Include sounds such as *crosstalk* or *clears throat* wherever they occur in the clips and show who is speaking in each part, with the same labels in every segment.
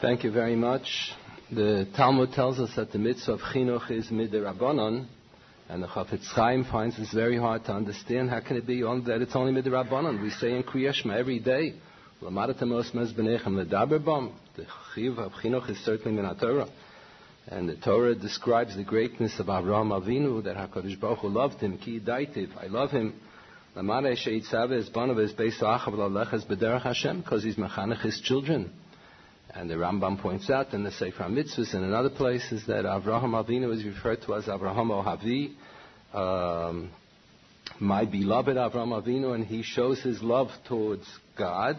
Speaker 1: Thank you very much. The Talmud tells us that the mitzvah of chinuch is midirabbanon, and the Chafetz Chaim finds this very hard to understand. How can it be on, that it's only midirabbanon? We say in Kriyashma every day. The chiv of chinuch is certainly min Torah, and the Torah describes the greatness of Avraham Avinu that Hakadosh Baruch Hu loved him. Ki daitiv, I love him. Because he's mechanech his children. And the Rambam points out in the Sefer Mitzvahs and in other places that Avraham Avinu is referred to as Avraham Ohavi, um, my beloved Avraham Avinu, and he shows his love towards God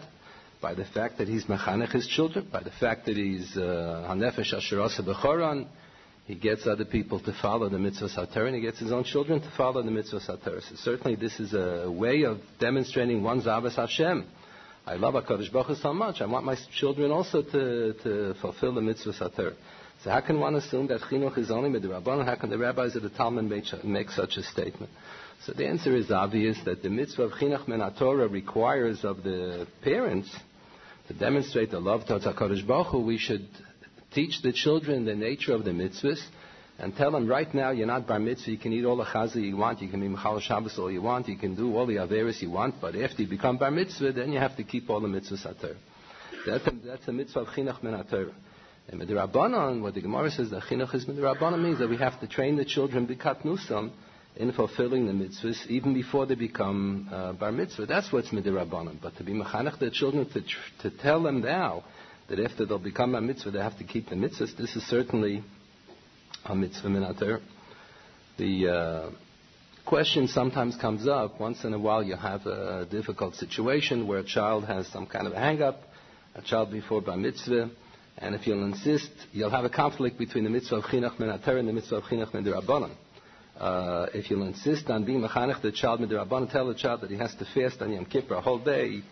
Speaker 1: by the fact that he's mechanech his children, by the fact that he's uh, hanefesh asherasa b'choran, he gets other people to follow the mitzvah sater, and he gets his own children to follow the mitzvah sater. So certainly this is a way of demonstrating one's avos Hashem. I love HaKadosh Baruch Hu so much. I want my children also to, to fulfill the mitzvah sater. So how can one assume that chinuch is only midrabanan? How can the rabbis of the Talmud make, make such a statement? So the answer is obvious that the mitzvah of chinuch men Torah requires of the parents to demonstrate the love towards HaKadosh Baruch Hu. We should teach the children the nature of the mitzvahs and tell them right now you're not bar mitzvah, you can eat all the chaza you want, you can be mechal Shabbos all you want, you can do all the averis you want, but after you become bar mitzvah, then you have to keep all the mitzvahs ater. That's a, that's a mitzvah of chinuch men ater. And midrabanan, what the Gemara says that chinuch is midrabanan means that we have to train the children bikat nusam in fulfilling the mitzvahs even before they become uh, bar mitzvah. That's what's midrabanan. But to be mechanech the children to, tr- to tell them now that after they'll become bar mitzvah they have to keep the mitzvahs, this is certainly a mitzvah minater. The uh, question sometimes comes up. Once in a while, you have a difficult situation where a child has some kind of a hang-up, a child before bar mitzvah, and if you'll insist, you'll have a conflict between the mitzvah of chinuch minater and the mitzvah of chinuch midirabbanan. Uh, if you'll insist on being mechanech the child midirabbanan, tell the child that he has to fast on Yom Kippur a whole day,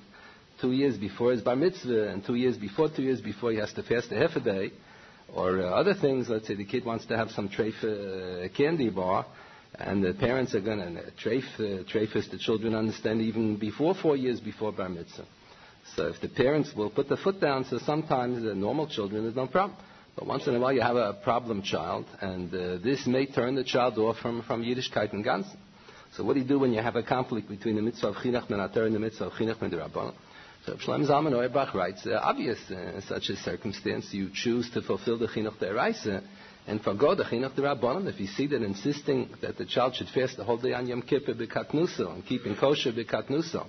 Speaker 1: two years before his bar mitzvah, and two years before, two years before he has to fast a half a day or uh, other things. Let's say the kid wants to have some treif uh, candy bar, and the parents are going to uh, treif treifus the children understand even before four years before bar mitzvah. So if the parents will put the foot down, so sometimes the normal children there's no problem. But once in a while you have a problem child, and uh, this may turn the child off from, from Yiddishkeit and Ganzen. So what do you do when you have a conflict between the mitzvah of chinuch menater and the mitzvah of chinuch medrabanan? So Shlomo Zalman Auerbach writes, uh, obvious uh, in such a circumstance, you choose to fulfill the chinuch deraisa and forgo the chinuch derabanan. If you see that insisting that the child should fast the whole day on Yom Kippur b'katnuso and keeping kosher b'katnuso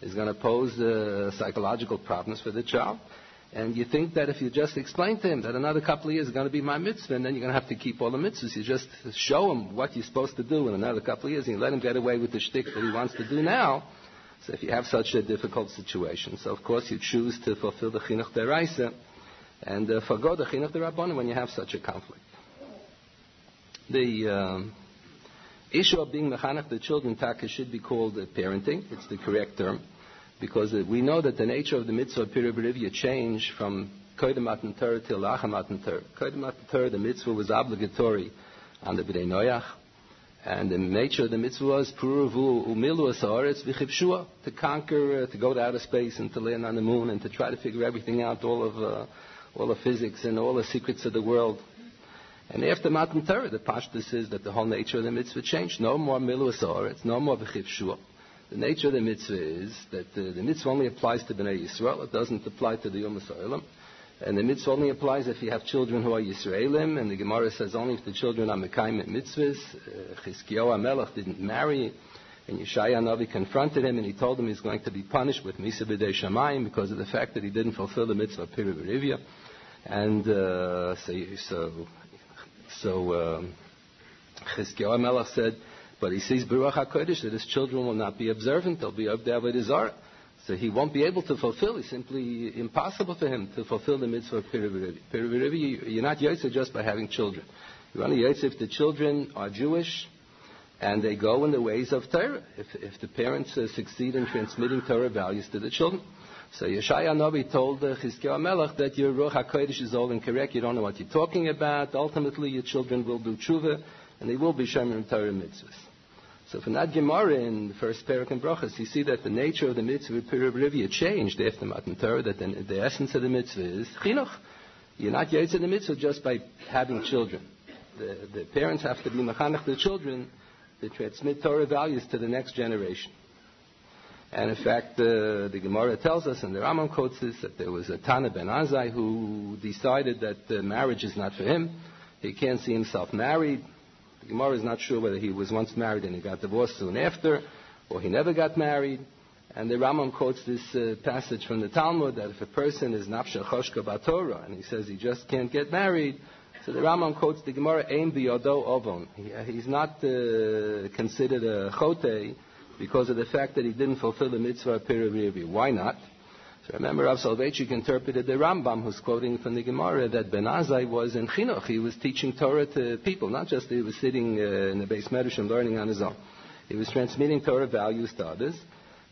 Speaker 1: is going to pose uh, psychological problems for the child. And you think that if you just explain to him that another couple of years is going to be my mitzvah, and then you're going to have to keep all the mitzvahs, you just show him what you're supposed to do in another couple of years, and you let him get away with the shtick that he wants to do now, so if you have such a difficult situation, so of course you choose to fulfill the chinuch deraisa and uh, forgo the chinuch derabbanim when you have such a conflict. The um, issue of being mechanech the children taka should be called uh, parenting. It's the correct term because uh, we know that the nature of the mitzvah of Piribirivya changed from Kodim Matan Torah till Lachem Matan Torah. Matan Torah, the mitzvah was obligatory on the B'nai Noach, and the nature of the mitzvah is puravu umilu asaretz v'chipshua to conquer, uh, to go to outer space and to land on the moon and to try to figure everything out, all of uh, all the physics and all the secrets of the world. And after Matan Torah, the pashtus says that the whole nature of the mitzvah changed. No more milu asaretz, no more v'chipshua. The nature of the mitzvah is that uh, the mitzvah only applies to Bnei Yisrael. It doesn't apply to the Yom Ha'olam. And the mitzvah only applies if you have children who are Yisraelim, and the Gemara says only if the children are Mekayim mitzvahs. Uh, Chizkiyahu Melech didn't marry, and Yeshaya Navi confronted him, and he told him he's going to be punished with Misa B'dei Shamayim because of the fact that he didn't fulfill the mitzvah of Piri And uh, so, so, um, Chizkiyahu Melech said, but he sees Baruch HaKodesh that his children will not be observant, they'll be Abdavad Zarah. So he won't be able to fulfill. It's simply impossible for him to fulfill the mitzvah of. Pirivirivi, you're not Yotze just by having children. You're only Yotze if the children are Jewish and they go in the ways of Torah. If, if the parents uh, succeed in transmitting Torah values to the children. So Yeshaya Navi told uh, Chizkiah Melech that your Ruach HaKodesh is all incorrect. You don't know what you're talking about. Ultimately, your children will do tshuva and they will be Shemer Torah mitzvahs. So from that Gemara in the first parak in Brachas, you see that the nature of the mitzvah Pirivrivya changed after Matan Torah, that the, the, essence of the mitzvah is chinuch. You're not Yaitz in the mitzvah just by having children. The, the parents have to be mechanech the children to transmit Torah values to the next generation. And in fact, uh, the Gemara tells us, and the Rambam quotes this, that there was a Tana ben Azai who decided that uh, marriage is not for him. He can't see himself married. The Gemara is not sure whether he was once married and he got divorced soon after, or he never got married. And the Rambam quotes this uh, passage from the Talmud that if a person is nafsha choshka Torah and he says he just can't get married, so the Rambam quotes the Gemara, Ein biyodo ovon. He, he's not uh, considered a chote because of the fact that he didn't fulfill the mitzvah Piravivi. Why not? So remember, Rav Soloveitchik interpreted the Rambam, who's quoting from the Gemara, that Ben Azai was in Chinuch. He was teaching Torah to people, not just he was sitting uh, in the base medrash and learning on his own. He was transmitting Torah values to others.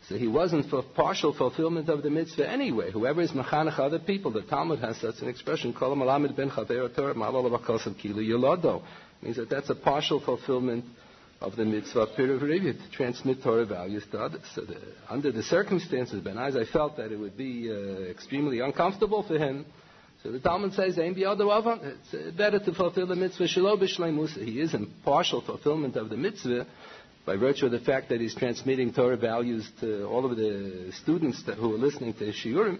Speaker 1: So he wasn't for partial fulfillment of the mitzvah anyway. Whoever is machanach other people, the Talmud has such an expression, kol ben Torah kilu yolodo. Means that that's a partial fulfillment of the mitzvah Pirav to transmit Torah values to others. So the, under the circumstances, Ben I felt that it would be uh, extremely uncomfortable for him. So the Talmud says, It's uh, better to fulfill the mitzvah Shelo B'Shleimusa. He is in partial fulfillment of the mitzvah by virtue of the fact that he's transmitting Torah values to all of the students that, who are listening to his Shiurim.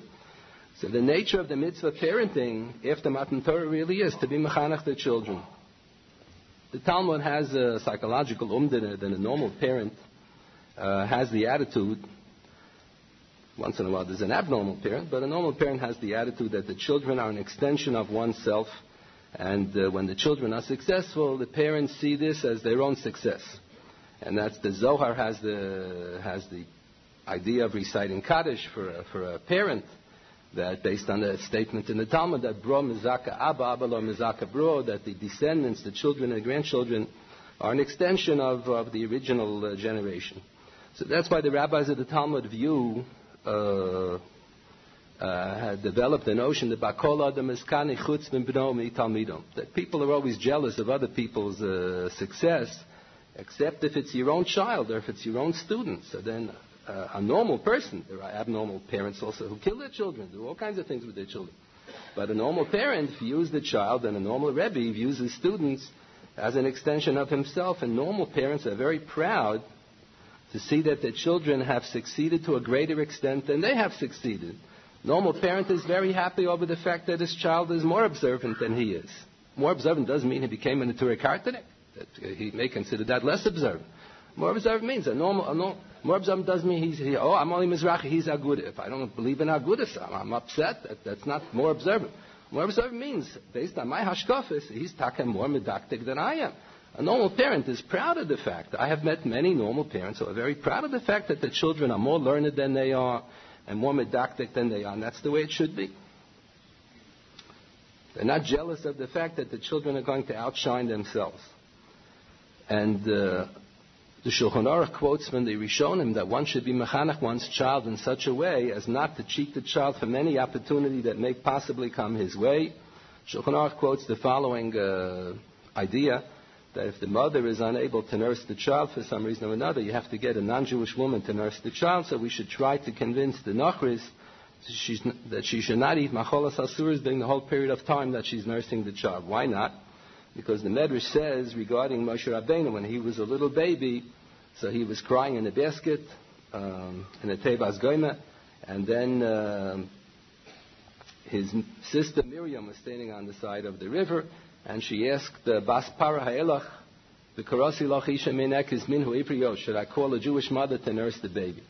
Speaker 1: So the nature of the mitzvah parenting, after Matan Torah, really is to be mechanach the children. The Talmud has a psychological umdana that a normal parent uh, has the attitude. Once in a while, there's an abnormal parent, but a normal parent has the attitude that the children are an extension of oneself, and uh, when the children are successful, the parents see this as their own success, and that's the Zohar has the has the idea of reciting Kaddish for a, for a parent that based on the statement in the Talmud that bro mizaka abba, abba lo mizaka bro, that the descendants, the children and grandchildren, are an extension of, of the original uh, generation. So that's why the rabbis of the Talmud view uh, uh, had developed the notion that bakola the miskani chutz talmidom that people are always jealous of other people's uh, success, except if it's your own child or if it's your own student. So then uh, a normal person. There are abnormal parents also who kill their children, do all kinds of things with their children. But a normal parent views the child, and a normal Rebbe views his students as an extension of himself. And normal parents are very proud to see that their children have succeeded to a greater extent than they have succeeded. Normal parent is very happy over the fact that his child is more observant than he is. More observant doesn't mean he became a Neturei Kartanik. He may consider that less observant. More observant means a normal, a normal more observant doesn't mean he's, he, oh, I'm only Mizrahi, he's Aguda. If I don't believe in Agudas, I'm, I'm upset. That, that's not more observant. More observant means, based on my hashkafis, he's taken more medactic than I am. A normal parent is proud of the fact. I have met many normal parents who are very proud of the fact that the children are more learned than they are and more medactic than they are, and that's the way it should be. They're not jealous of the fact that the children are going to outshine themselves. And uh, the Shulchan Aruch quotes from the Rishonim that one should be mechanech one's child in such a way as not to cheat the child from any opportunity that may possibly come his way. Shulchan Aruch quotes the following uh, idea that if the mother is unable to nurse the child for some reason or another, you have to get a non-Jewish woman to nurse the child. So we should try to convince the Nachris that she should not eat macholas asuras during the whole period of time that she's nursing the child. Why not? Because the Medrash says regarding Moshe Rabbeinu, when he was a little baby, so he was crying in a basket um, in a Tebas Goima, and then uh, his sister Miriam was standing on the side of the river, and she asked uh, Bas Para Ha'elach, the Karasi Lach Isha Minek is Minhu should I call a Jewish mother to nurse the baby?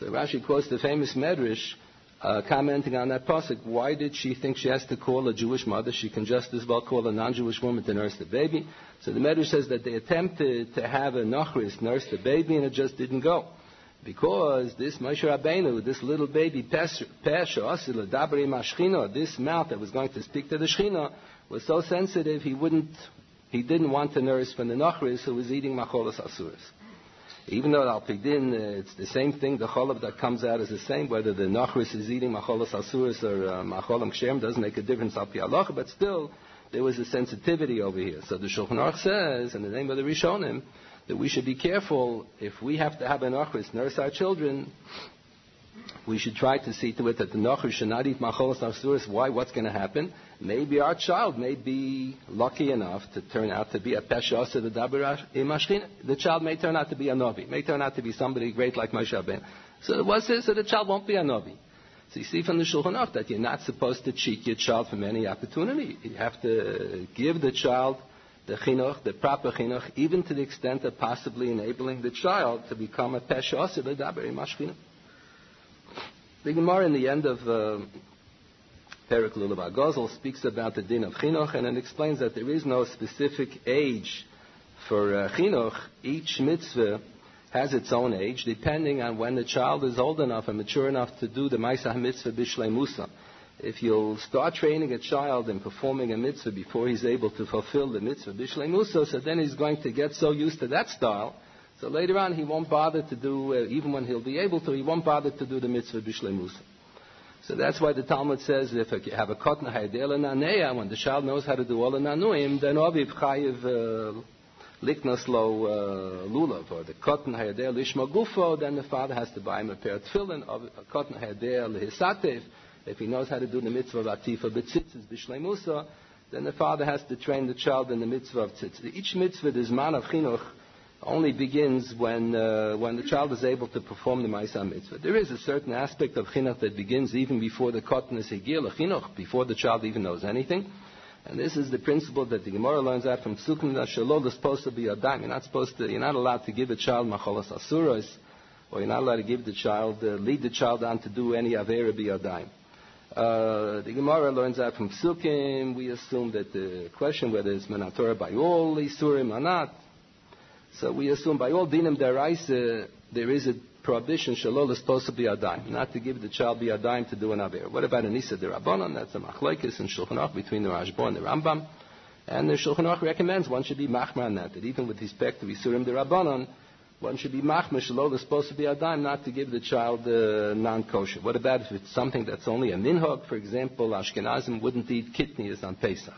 Speaker 1: So Rashi quotes the famous Medrash uh, commenting on that pasuk, why did she think she has to call a Jewish mother? She can just as well call a non-Jewish woman to nurse the baby. So the Medrash says that they attempted to have a Nachris nurse the baby, and it just didn't go. Because this Moshe Rabbeinu, this little baby this mouth that was going to speak to the Shechina, was so sensitive he wouldn't, he didn't want to nurse from the Nachris who was eating Macholas Asuras. Even though al-pidin, uh, it's the same thing, the cholov that comes out is the same, whether the nachris is eating macholos asuris or uh, macholam kshem, doesn't make a difference al pi but still, there was a sensitivity over here. So the Shulchan Aruch says, in the name of the Rishonim, that we should be careful if we have to have an achris nurse our children, we should try to see to it that the Nocher should not eat macholas nafsuris. Why? What's going to happen? Maybe our child may be lucky enough to turn out to be a pesha the dabir The child may turn out to be a novi, may turn out to be somebody great like Moshe Rabbeinu. So what says so the child won't be a novi. So you see from the Shulchan Aruch that you're not supposed to cheat your child from any opportunity. You have to give the child the chinuch, the proper chinuch, even to the extent of possibly enabling the child to become a pesha the dabir the Gemara in the end of uh, Perik Lulav Gozel speaks about the din of chinuch and it explains that there is no specific age for uh, chinuch. Each mitzvah has its own age, depending on when the child is old enough and mature enough to do the Maisah mitzvah bishlei musa. If you'll start training a child in performing a mitzvah before he's able to fulfill the mitzvah bishlei musa, so then he's going to get so used to that style so later on, he won't bother to do, uh, even when he'll be able to, he won't bother to do the mitzvah b'shleimus. So that's why the Talmud says if you have a kotna hayadel naneya, when the child knows how to do all the nanuim, then oviv chayiv uh, liknas lo uh, lulav, or the kotna hayadel lishma gufo, then the father has to buy him a pair of tefillin, of a kotna hayadel hisatev. If he knows how to do the mitzvah of atifa b'tzitzis b'shleimusa, then the father has to train the child in the mitzvah of tzitzis. Each mitzvah is man of chinuch, only begins when, uh, when the child is able to perform the Maisa Mitzvah. There is a certain aspect of chinuch that begins even before the cotton is higil, chinuch, before the child even knows anything. And this is the principle that the Gemara learns out from Psukim that Shalom is supposed to be a dime. You're not supposed to, you're not allowed to give a child macholas asuras, or you're not allowed to give the child, uh, lead the child on to do any avera be a dime. Uh, the Gemara learns out from Psukim. We assume that the question whether it's menatora by all Isurim or not, so we assume by all dinim deraisa there is a prohibition shalol is supposed to be a dime, not to give the child be a dime to do an aver. What about an isa derabanan? That's a machlekes in Shulchan Aruch between the Rashba and the Rambam. And the Shulchan Aruch recommends one should be machmar on that, that even with respect to isurim derabanan, one should be is supposed to be a dime, not to give the child uh, non-kosher. What about if it's something that's only a minhag? For example, Ashkenazim wouldn't eat kidneys on Pesach.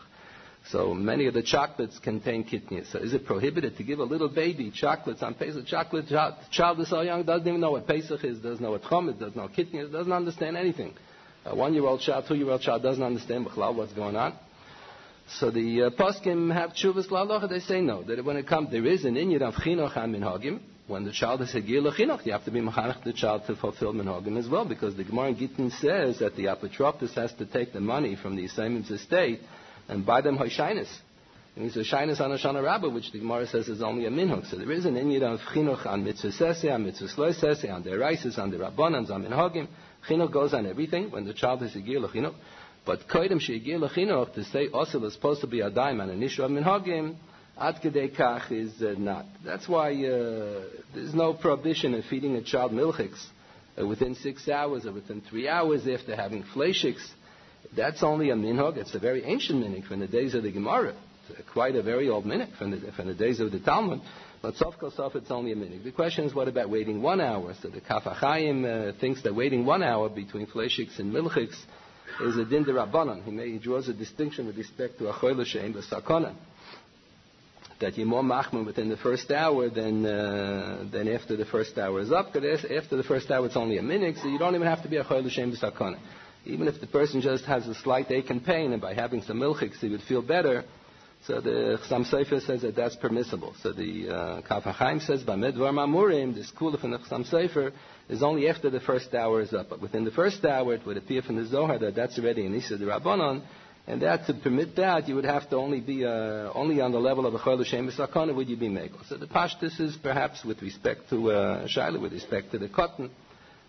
Speaker 1: So many of the chocolates contain kidneys. So is it prohibited to give a little baby chocolates on Pesach? Chocolate child, child is so young, doesn't even know what Pesach is, doesn't know what Chom is, doesn't know kidneys, doesn't understand anything. A one-year-old child, two-year-old child doesn't understand what's going on. So the uh, poskim have chuvas la'alocha. They say no. That when it comes, there is an inyad of chinuch and minhagim. When the child is hagir chinuch, you have to be mechanech the child to fulfill minhagim as well, because the Gemara in Gittin says that the apotropos has to take the money from the assignment's estate and buy them hoshainis. And he's a shyness on a shana rabbah, which the Gemara says is only a minhag. So there is an inyid of chinuch on mitzvah sese, on mitzvah sloy sese, on their rices, on the rabbanans, on minhagim. Chinuch goes on everything when the child is a gir chinuch. But koidem she'igir chinuch, to say also is supposed to be a daim on an issue of minhagim, ad kach is uh, not. That's why uh, there's no prohibition in feeding a child milchiks uh, within six hours or within three hours after having fleishiks. That's only a minhag. It's a very ancient minhag from the days of the Gemara. It's quite a very old minhag from the, from the days of the Talmud. But sof sof, it's only a minhag. The question is, what about waiting one hour? So the Kaf HaChaim uh, thinks that waiting one hour between fleshiks and milchiks is a din rabbanon. He, may, he draws a distinction with respect to a choyle shein sakona. That you're more machman within the first hour than uh, than after the first hour is up. Because after the first hour, it's only a minute, so you don't even have to be a choyle shein sakona even if the person just has a slight ache and pain, and by having some milchiks he would feel better, so the Chassam Sofer says that that's permissible. So the uh, Kaf HaChaim says, by Medvar Mamurim, the school of the Chassam Sofer is only after the first hour is up. But within the first hour, it would appear from the Zohar that that's already an Isa de Rabbanon, and that to permit that, you would have to only be uh, only on the level of a Chol Hashem would you be Megel. So the Pashtus is perhaps with respect to uh, with respect to the cotton,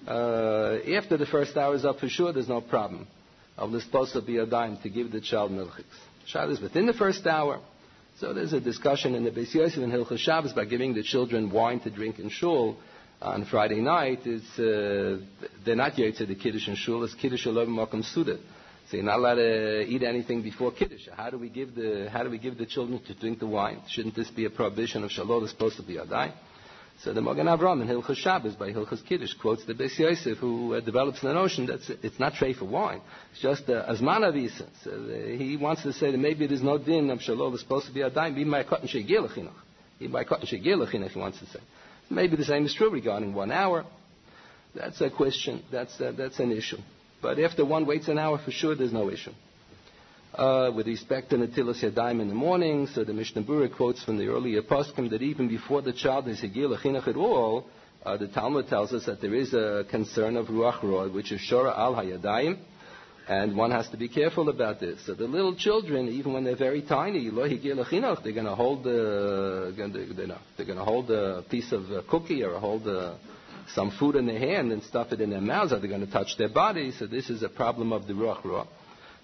Speaker 1: uh, after the first hour is up for sure, there's no problem. Of the supposed be a dime to give the child milchiks. Child is within the first hour. So there's a discussion in the Beis Yosef and Hilchas Shabbos by giving the children wine to drink in shul on Friday night. It's, uh, they're not yet to the Kiddush in shul. It's Kiddush Elov Makam Suda. So you're not allowed to eat anything before Kiddush. How do we give the, how do we give the children to drink the wine? Shouldn't this be a prohibition of Shalom? It's supposed to be a dime. So the Magen Avram in Hilchas Shabbos by Hilchas Kiddush quotes the Beis Yosef who uh, develops the notion that it's not tray for wine. It's just uh, azman avisa. So uh, he wants to say that maybe there's no din of shalom is supposed to be a dime. Even by cotton shegil Even by cotton shegil he wants to say. Maybe the same is true regarding one hour. That's a question. That's, a, that's an issue. But after one waits an hour, for sure, there's no issue. Uh, with respect to Natilas Yadayim in the morning, so the Mishnah Berurah quotes from the earlier poskim that even before the child is Higil Chinuch at all, uh, the Talmud tells us that there is a concern of Ruach Roa, which is Shora Al Hayadayim, and one has to be careful about this. So the little children, even when they're very tiny, they're going to hold the, they're going to hold a piece of a cookie or hold a, some food in their hand and stuff it in their mouths. Are they going to touch their body? So this is a problem of the ruach ruach.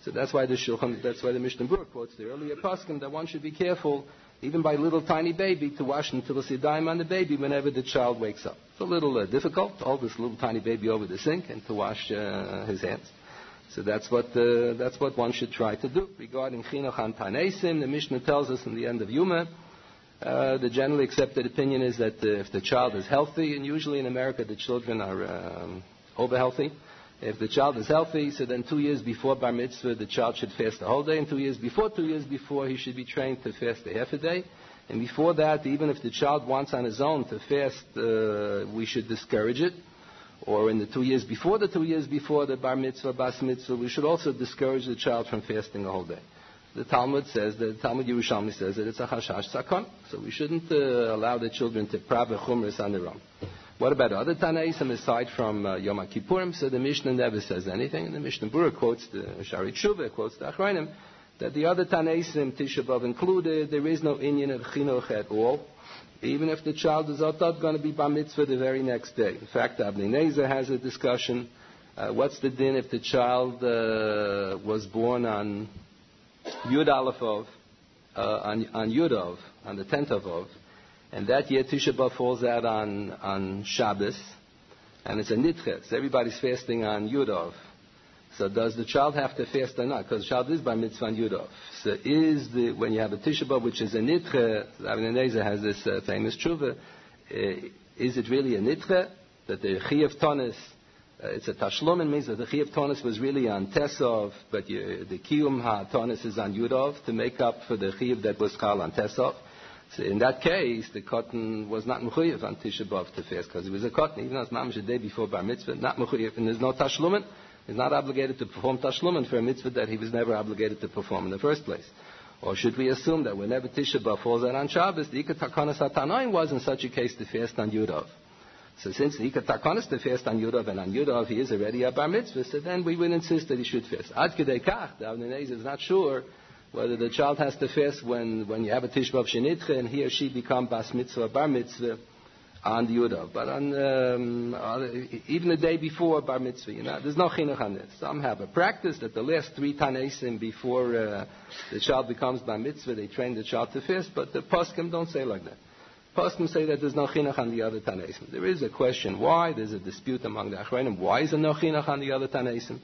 Speaker 1: So that's why the Shulchan, that's why the Mishnah Berurah quotes the earlier paskim that one should be careful, even by little tiny baby, to wash until the sidaim on the baby whenever the child wakes up. It's a little uh, difficult, all this little tiny baby over the sink and to wash uh, his hands. So that's what, uh, that's what one should try to do. Regarding Chinuch and the Mishnah tells us in the end of Yuma, uh, the generally accepted opinion is that uh, if the child is healthy, and usually in America the children are um, over healthy, if the child is healthy, so then two years before bar mitzvah, the child should fast the whole day, and two years before, two years before, he should be trained to fast a half a day. And before that, even if the child wants on his own to fast, uh, we should discourage it or in the two years before the two years before the bar mitzvah, bas mitzvah, we should also discourage the child from fasting a whole day. The Talmud says, that the Talmud Yerushalmi says that it's a chashash sakon, so we shouldn't uh, allow the children to prave chumras on their own. What about other Tanaisim aside from uh, Yom Kippurim? So the Mishnah never says anything, and the Mishnah Berurah quotes the Shari Tshuva, quotes the Achrayim, that the other Tanaisim, Tisha B'Av included, there is no Inyan of chinuch at all even if the child is not going to be bar mitzvah the very next day. In fact, Nezer has a discussion. Uh, what's the din if the child uh, was born on Yud Aleph uh, on, on Yudov, on the 10th of Ov, and that year Tisha B'Av falls out on, on Shabbos, and it's a nitche, so everybody's fasting on Yudov. So does the child have to fast or not? Because the child is by mitzvah and yudov. So is the when you have a tisha which is a nitche, Rabbi has this uh, famous tshuva. Uh, is it really a nitche that the chiyuv tonis? Uh, it's a tashlum, means that the chiyuv tonis was really on tesov, but you, the kiyum ha tonis is on yudov to make up for the chiyuv that was called on tesov. So in that case, the cotton was not mechuyev on Tisha B'av to fast because it was a cotton, even though it's mamish a day before bar mitzvah, not mechuyev, and there's no tashlumin. He's not obligated to perform tashlumin for a mitzvah that he was never obligated to perform in the first place. Or should we assume that whenever Tisha B'Av falls out on Shabbos, the Ikat Takanas Atanoim was in such a case to fast on Yudov? So since the Ikat Takanas to fast on Yudov, and on Yudov he is already a bar mitzvah, so then we would insist that he should fast. Ad Kedei Kach, the Avnei is not sure whether the child has to fast when, when you have a Tisha B'Av Shenitche and he or she become bas mitzvah, bar mitzvah, on the Yudav. But on, um, even the day before Bar Mitzvah, you know, there's no chinuch on this. Some have a practice that the last three Tanesim before uh, the child becomes Bar Mitzvah, they train the child to fast, but the Poskim don't say like that. Poskim say that there's no chinuch on the other Tanesim. There is a question why, there's a dispute among the Achronim, why is there no chinuch on the other Tanesim?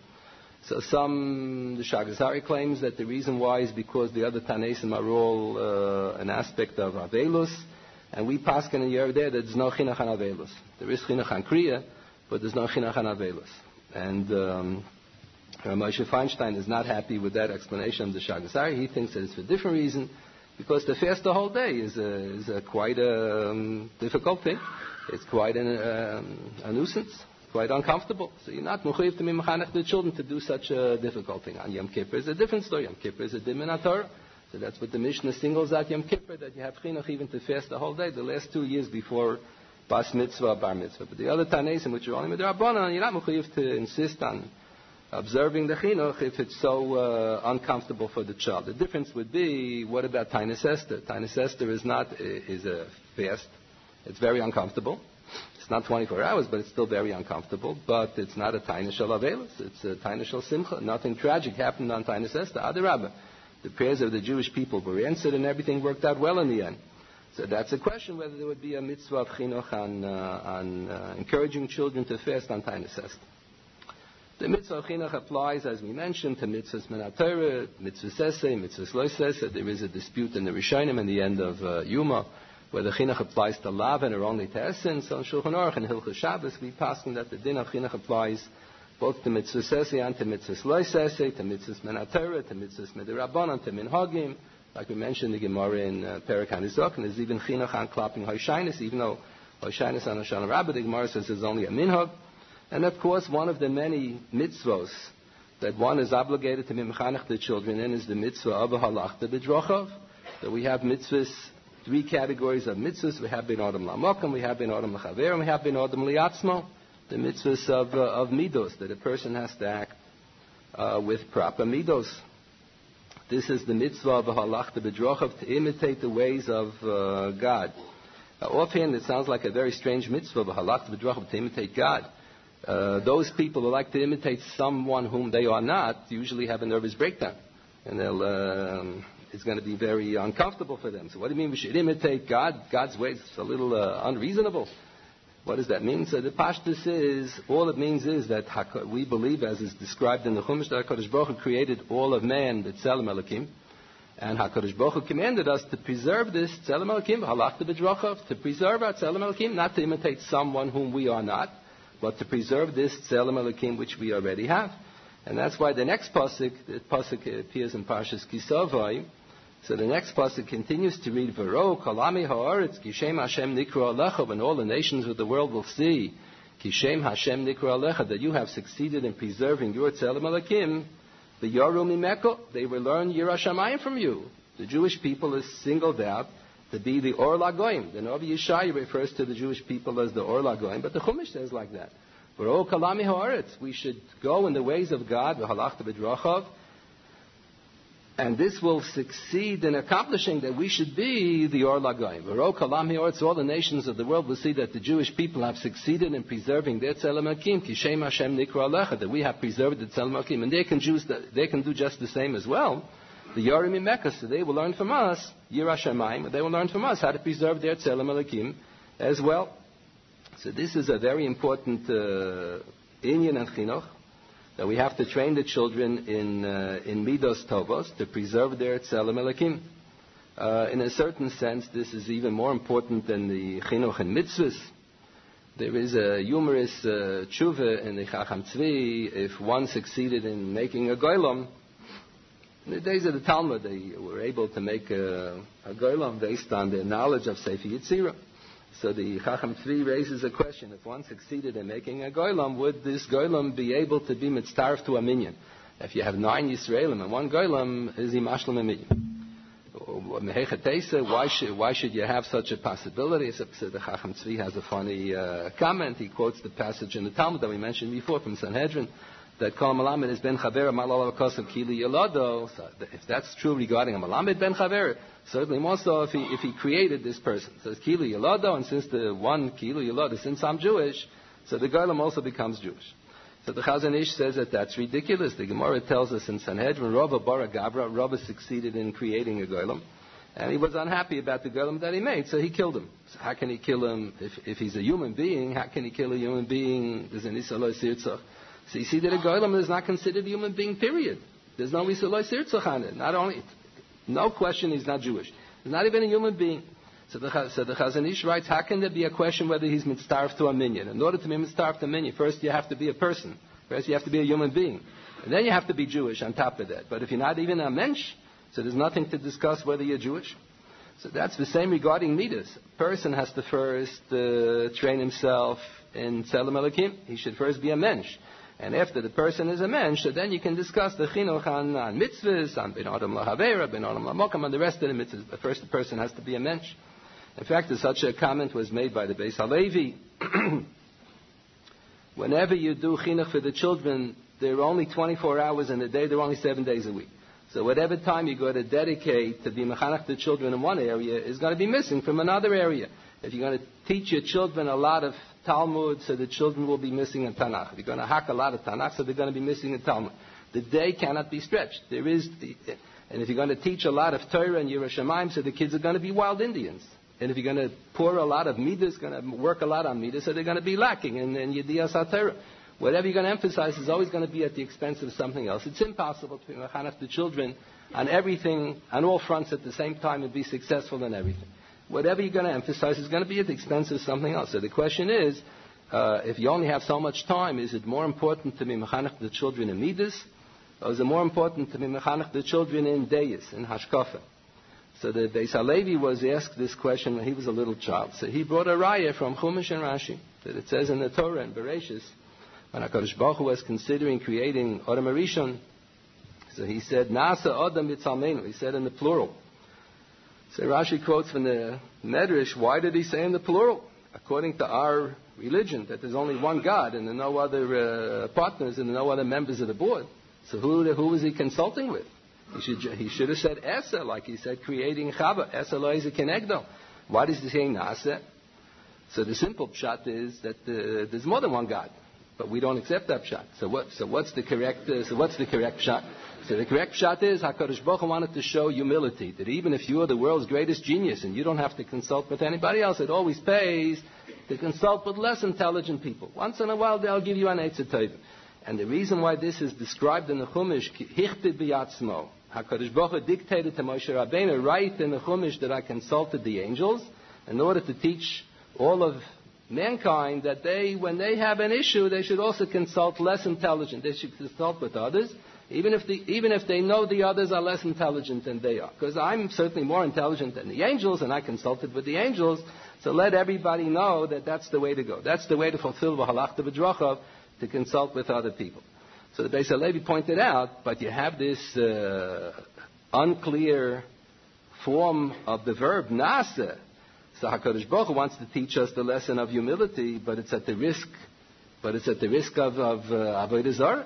Speaker 1: So some, the Sha'ar HaZarih claims that the reason why is because the other Tanesim are all uh, an aspect of Avelus, and we pass in a year there that there's no chinuch on avelus. There is chinuch on kriya, but there's no chinuch on avelus. And um, Moshe Feinstein is not happy with that explanation of the Sha'ar HaZarih. He thinks that it's for a different reason, because to fast the whole day is a, is a quite a um, difficult thing. It's quite an, um, a nuisance, quite uncomfortable. So you're not mechuyev to be mechanech the children to do such a difficult thing. On Yom Kippur is a different story. Yom Kippur is a dimin Torah. So that's what the Mishnah singles out Yom Kippur, that you have chinuch even to fast the whole day, the last two years before Bas Mitzvah, Bar Mitzvah. But the other Tanesim, which are only Midrabanan, you're not mechuyev to insist on observing the chinuch if it's so uh, uncomfortable for the child. The difference would be, what about Tainus Esther? Tainus Esther is not is a fast. It's very uncomfortable. It's not 24 hours, but it's still very uncomfortable. But it's not a Tainus Shal It's a Tainus Shal Simcha. Nothing tragic happened on Tainus Esther. Adarabah the prayers of the Jewish people were answered and everything worked out well in the end. So that's a question whether there would be a mitzvah of chinuch on, uh, on uh, encouraging children to fast on Tainus Esther. The mitzvah of chinuch applies, as we mentioned, to mitzvahs menatera, mitzvah sese, mitzvahs lo sese. There is a dispute in the Rishonim in the end of uh, Yuma whether chinuch applies to lavin or only to essence. On Shulchan Aruch and Hilchah Shabbos, we pass that the din of chinuch applies both to mitzvah sesi and to mitzvah loy sesi, to mitzvah menatera, to mitzvah midirabanan, to minhagim. Like we mentioned the Gemara in uh, Perak Hanizok, and there's even chinuch on clapping hoshainis, even though hoshainis on Hoshana Rabbah, the Gemara says there's only a minhag. And of course, one of the many mitzvos that one is obligated to be mechanech the children in is the mitzvah of a halachta b'drochav. That we have mitzvahs, three categories of mitzvahs. We have bin adam lamokim, we have bin adam lachaver, and we have bin adam liatzmo. The mitzvahs of, uh, of midos, that a person has to act uh, with proper midos. This is the mitzvah of a halachta b'drochav, to imitate the ways of uh, God. Uh, offhand, it sounds like a very strange mitzvah of a halachta b'drochav, to imitate God. Uh, those people who like to imitate someone whom they are not usually have a nervous breakdown. And they'll, um, it's going to be very uncomfortable for them. So what do you mean we should imitate God? God's ways is a little uh, unreasonable. What does that mean? So the pashtus is, all it means is that we believe, as is described in the Chumash, that HaKadosh Baruch Hu created all of man, the Tzelem Elohim, and HaKadosh Baruch Hu commanded us to preserve this Tzelem Elohim, halachta b'drochav, to preserve our Tzelem Elohim, not to imitate someone whom we are not, but to preserve this Tzelem Elohim which we already have. And that's why the next pasuk, the pasuk appears in Parshas Kisavai. So the next pasuk continues to read, "V'ro kalami haaretz kishem Hashem nikra alecha," when all the nations of the world will see, "Kishem Hashem nikra alecha," that you have succeeded in preserving your Tzelem Elohim. The Yarum Imeko, they will learn Yerushalayim from you. The Jewish people is singled out to be the Or Lagoim. The Navi Yeshaya refers to the Jewish people as the Or Lagoim, but the Chumash says like that. We should go in the ways of God, v'halachta b'drachav, and this will succeed in accomplishing that we should be the Or kalami haaretz. All the nations of the world will see that the Jewish people have succeeded in preserving their Tzelem Kishem Hashem Nikra Alecha, that we have preserved the Tzelem and they can, Jews, they can do just the same as well. The Yorim in Mecca, so they will learn from us, Yerushalayim, they will learn from us how to preserve their Tzelem as well. So this is a very important uh, Inyan and Chinuch, that we have to train the children in, uh, in Midos Tovos to preserve their Tzelem Elohim. Uh, in a certain sense, this is even more important than the Chinuch and Mitzvahs. There is a humorous uh, tshuva in the Chacham Tzvi, if one succeeded in making a goylom, in the days of the Talmud, they were able to make a, a goylam based on their knowledge of Sefer Yetzirah. So the Chacham Tzvi raises a question: If one succeeded in making a goylam, would this goylam be able to be mitzaref to a minyan? If you have nine Yisraelim and one goylam, is he mashlam a minyan? Why should, why should you have such a possibility? So the Chacham Tzvi has a funny uh, comment. He quotes the passage in the Talmud that we mentioned before from Sanhedrin that Kol Malamed is Ben Chaver Malal Kosav Kili Yolado. So if that's true regarding a Malamed Ben Chaver, certainly more so if he, if he created this person. So it's Kili Yolado, and since the one Kili Yolado, since I'm Jewish, so the Golam also becomes Jewish. So the Chazon Ish says that that's ridiculous. The Gemara tells us in Sanhedrin, Rabba Bara Gabra, Rabba succeeded in creating a Golam. And he was unhappy about the Golam that he made, so he killed him. So how can he kill him if, if he's a human being? How can he kill a human being? There's an Isaloi Sirtzach. So you see that a Goylam is not considered a human being, period. There's no Isaloi Sirtzach on it. Not only, no question he's not Jewish. He's not even a human being. So the, so the Chazon Ish writes, how can there be a question whether he's mitzvah to a minyan? In order to be mitzvah to a minyan, first you have to be a person. First you have to be a human being. And then you have to be Jewish on top of that. But if you're not even a mensch, so there's nothing to discuss whether you're Jewish. So that's the same regarding midas. A person has to first uh, train himself in Tzelem Elohim. He should first be a mensch. And after the person is a mensch, so then you can discuss the chinuch on, on mitzvahs, on ben adam lahavera, ben adam lamokam, and the rest of the mitzvahs. But first the person has to be a mensch. In fact, such a comment was made by the Beis Halevi. *clears throat* Whenever you do chinuch for the children, there are only 24 hours in a day, there are only seven days a week. So whatever time you go to dedicate to be mechanach the children in one area is going to be missing from another area. If you're going to teach your children a lot of Talmud, so the children will be missing in Tanakh. You're going to hack a lot of Tanakh, so they're going to be missing in Talmud. The day cannot be stretched. There is, the, and if you're going to teach a lot of Torah and Yerushalayim, so the kids are going to be wild Indians. And if you're going to pour a lot of midas, going to work a lot on midas, so they're going to be lacking in, in Yediyah Satira. Whatever you're going to emphasize is always going to be at the expense of something else. It's impossible to be the children on everything, on all fronts at the same time and be successful in everything whatever you're going to emphasize is going to be at the expense of something else. So the question is, uh, if you only have so much time, is it more important to be mechanech the children in Midas, or is it more important to be mechanech the children in Deis, in Hashkafa? So the Beis Halevi was asked this question when he was a little child. So he brought a raya from Chumash and Rashi that it says in the Torah in Bereshis, when HaKadosh Baruch Hu was considering creating Adam Arishon, so he said, Nasa Adam Yitzalmenu. He said in the plural. So Rashi quotes from the Medrash, why did he say in the plural? According to our religion, that there's only one God and there are no other uh, partners and no other members of the board. So who, who was he consulting with? He should, he should have said Esa, like he said, creating Chava. Esa lo kenegdo. Why does he say Nasa? So the simple pshat is that uh, there's more than one God, but we don't accept that pshat. So what? So what's the correct? Uh, so what's the correct pshat? The correct shot is Hakadosh Baruch Hu wanted to show humility that even if you are the world's greatest genius and you don't have to consult with anybody else, it always pays to consult with less intelligent people. Once in a while, they'll give you an Eitzah And the reason why this is described in the Chumash, Hichtid biyatzmo, Hakadosh Baruch Hu dictated to Moshe Rabbeinu, right in the Chumash that I consulted the angels in order to teach all of mankind that they, when they have an issue, they should also consult less intelligent. They should consult with others even if, the, even if they know the others are less intelligent than they are. Because I'm certainly more intelligent than the angels, and I consulted with the angels, so let everybody know that that's the way to go. That's the way to fulfill the halachta b'drachav, to consult with other people. So the Beis Halevi pointed out, but you have this uh, unclear form of the verb nasa. So Hakadosh Baruch Hu wants to teach us the lesson of humility, but it's at the risk, but it's at the risk of of uh, avodah zarah.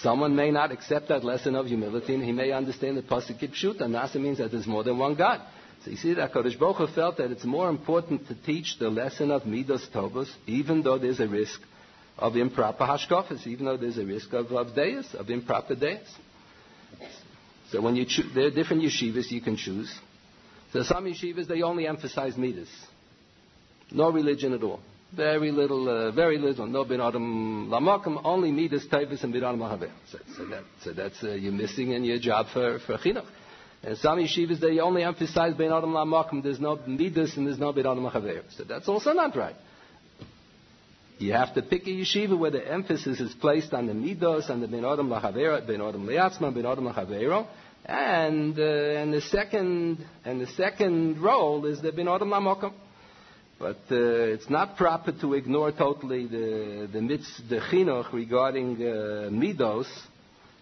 Speaker 1: Someone may not accept that lesson of humility, and he may understand the pasuk kipshuta. Nasa means that there's more than one God. So you see that Kodesh Baruch felt that it's more important to teach the lesson of midos tovos, even though there's a risk of improper hashkafas, even though there's a risk of, of deis, of improper deis. So when you choose, there are different yeshivas you can choose. So some yeshivas they only emphasize midas, no religion at all. Very little, uh, very little. No bin adam lamakam, only midas tavis and bin adam so, so, that, so that's uh, you're missing in your job for, for chinuch. And some yeshivas, they only emphasize bin adam lamakam, there's no midas and there's no bin adam So that's also not right. You have to pick a yeshiva where the emphasis is placed on the midos and the bin adam lachavera, bin adam liatzma, bin adam lachavero. And, uh, and the second and the second role is the bin adam lamakam. But uh, it's not proper to ignore totally the the mitz, the chinuch regarding uh, midos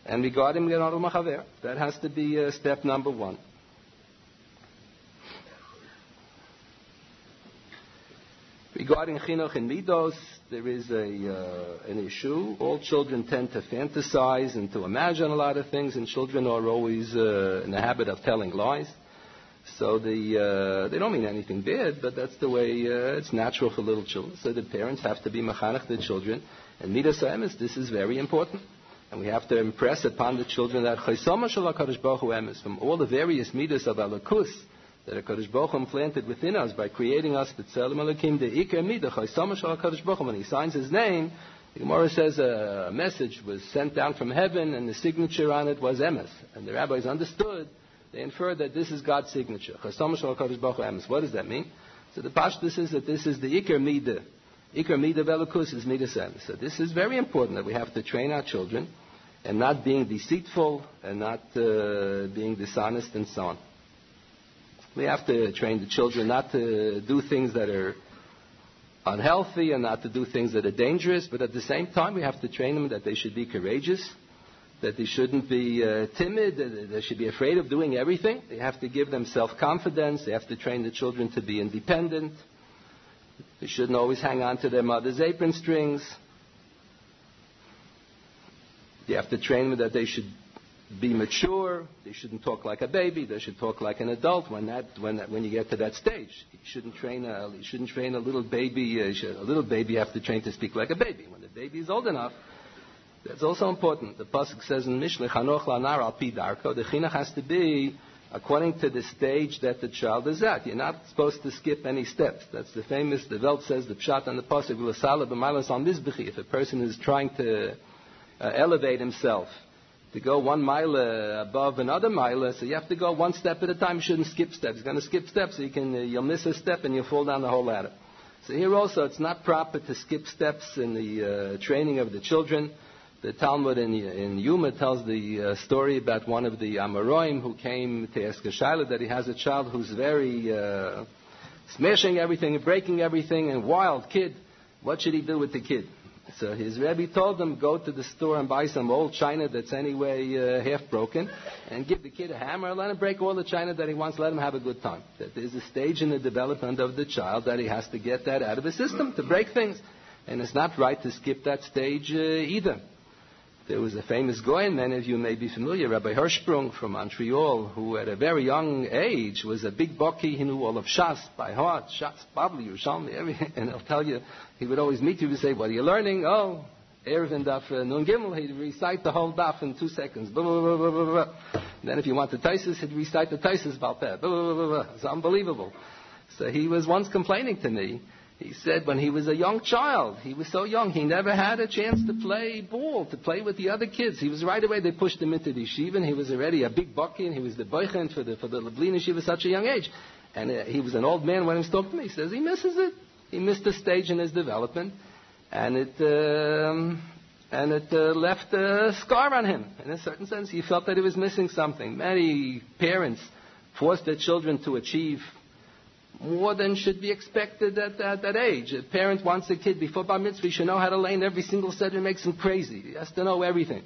Speaker 1: and regarding Genadol Machaver. That has to be uh, step number one. Regarding chinuch and midos, there is a, uh, an issue. All children tend to fantasize and to imagine a lot of things, and children are always uh, in the habit of telling lies. So the, uh, they don't mean anything bad, but that's the way uh, it's natural for little children. So the parents have to be machanech the children. And midas emes, this is very important. And we have to impress upon the children that chaysama shel HaKadosh Baruch emes, from all the various midas of alakus that HaKadosh Baruch Hu implanted within us by creating us, b'tzelem alakim, the ikar midah, chaysama shel HaKadosh Baruch when he signs his name, the Gemara says a message was sent down from heaven and the signature on it was emes. And the rabbis understood they infer that this is God's signature. What does that mean? So the pashtus is that this is the Iker Midah. Iker Midah Velakus is Midah Sem. So this is very important that we have to train our children and not being deceitful and not uh, being dishonest and so on. We have to train the children not to do things that are unhealthy and not to do things that are dangerous, but at the same time we have to train them that they should be courageous that they shouldn't be uh, timid, they should be afraid of doing everything. They have to give them self confidence, they have to train the children to be independent. They shouldn't always hang on to their mother's apron strings. You have to train them that they should be mature. They shouldn't talk like a baby. They should talk like an adult. When that, when that, when you get to that stage, you shouldn't train a, you shouldn't train a little baby. Uh, should, a little baby you have to train to speak like a baby. When the baby is old enough, that's also important. The pasuk says in Mishle, "Chanoch lanar al pidarko." The chinuch has to be according to the stage that the child is at. You're not supposed to skip any steps. That's the famous. The Welt says the pshat and the pasuk v'lasala b'malas al mizbechi. If a person is trying to uh, elevate himself to go one mile above another mile, so you have to go one step at a time. You shouldn't skip steps. You're going to skip steps, so you can uh, you'll miss a step and you'll fall down the whole ladder. So here also, it's not proper to skip steps in the uh, training of the children. The Talmud in, in Yuma tells the uh, story about one of the Amoraim who came to ask a Shiloh that he has a child who's very uh, smashing everything breaking everything and wild kid. What should he do with the kid? So his Rebbe told him, go to the store and buy some old china that's anyway uh, half broken, and give the kid a hammer, and let him break all the china that he wants, let him have a good time. That there's a stage in the development of the child that he has to get that out of his system to break things. And it's not right to skip that stage uh, either. There was a famous guy, many of you may be familiar, Rabbi Hirschprung from Montreal, who at a very young age was a big bucky. He knew all of Shas by heart, Shas, Babli, Yerushalmi, everything. *laughs* And I'll tell you, he would always meet you and say, what are you learning? Oh, Eruvin Daf uh, Nun Gimel. He'd recite the whole Daf in two seconds. Blah, blah, blah, then if you want the Taisis, he'd recite the Taisis about that. It's unbelievable. So he was once complaining to me he said when he was a young child, he was so young, he never had a chance to play ball, to play with the other kids. He was right away, they pushed him into the yeshiva, and he was already a big bucky, and he was the boychen for the, for the Lublin yeshiva at such a young age. And uh, he was an old man when he talking to me. He says he misses it. He missed a stage in his development, and it, um, and it uh, left a scar on him. In a certain sense, he felt that he was missing something. Many parents force their children to achieve more than should be expected at, at that age. A parent wants a kid before bar mitzvah, he should know how to lay in every single set. It makes him crazy. He has to know everything.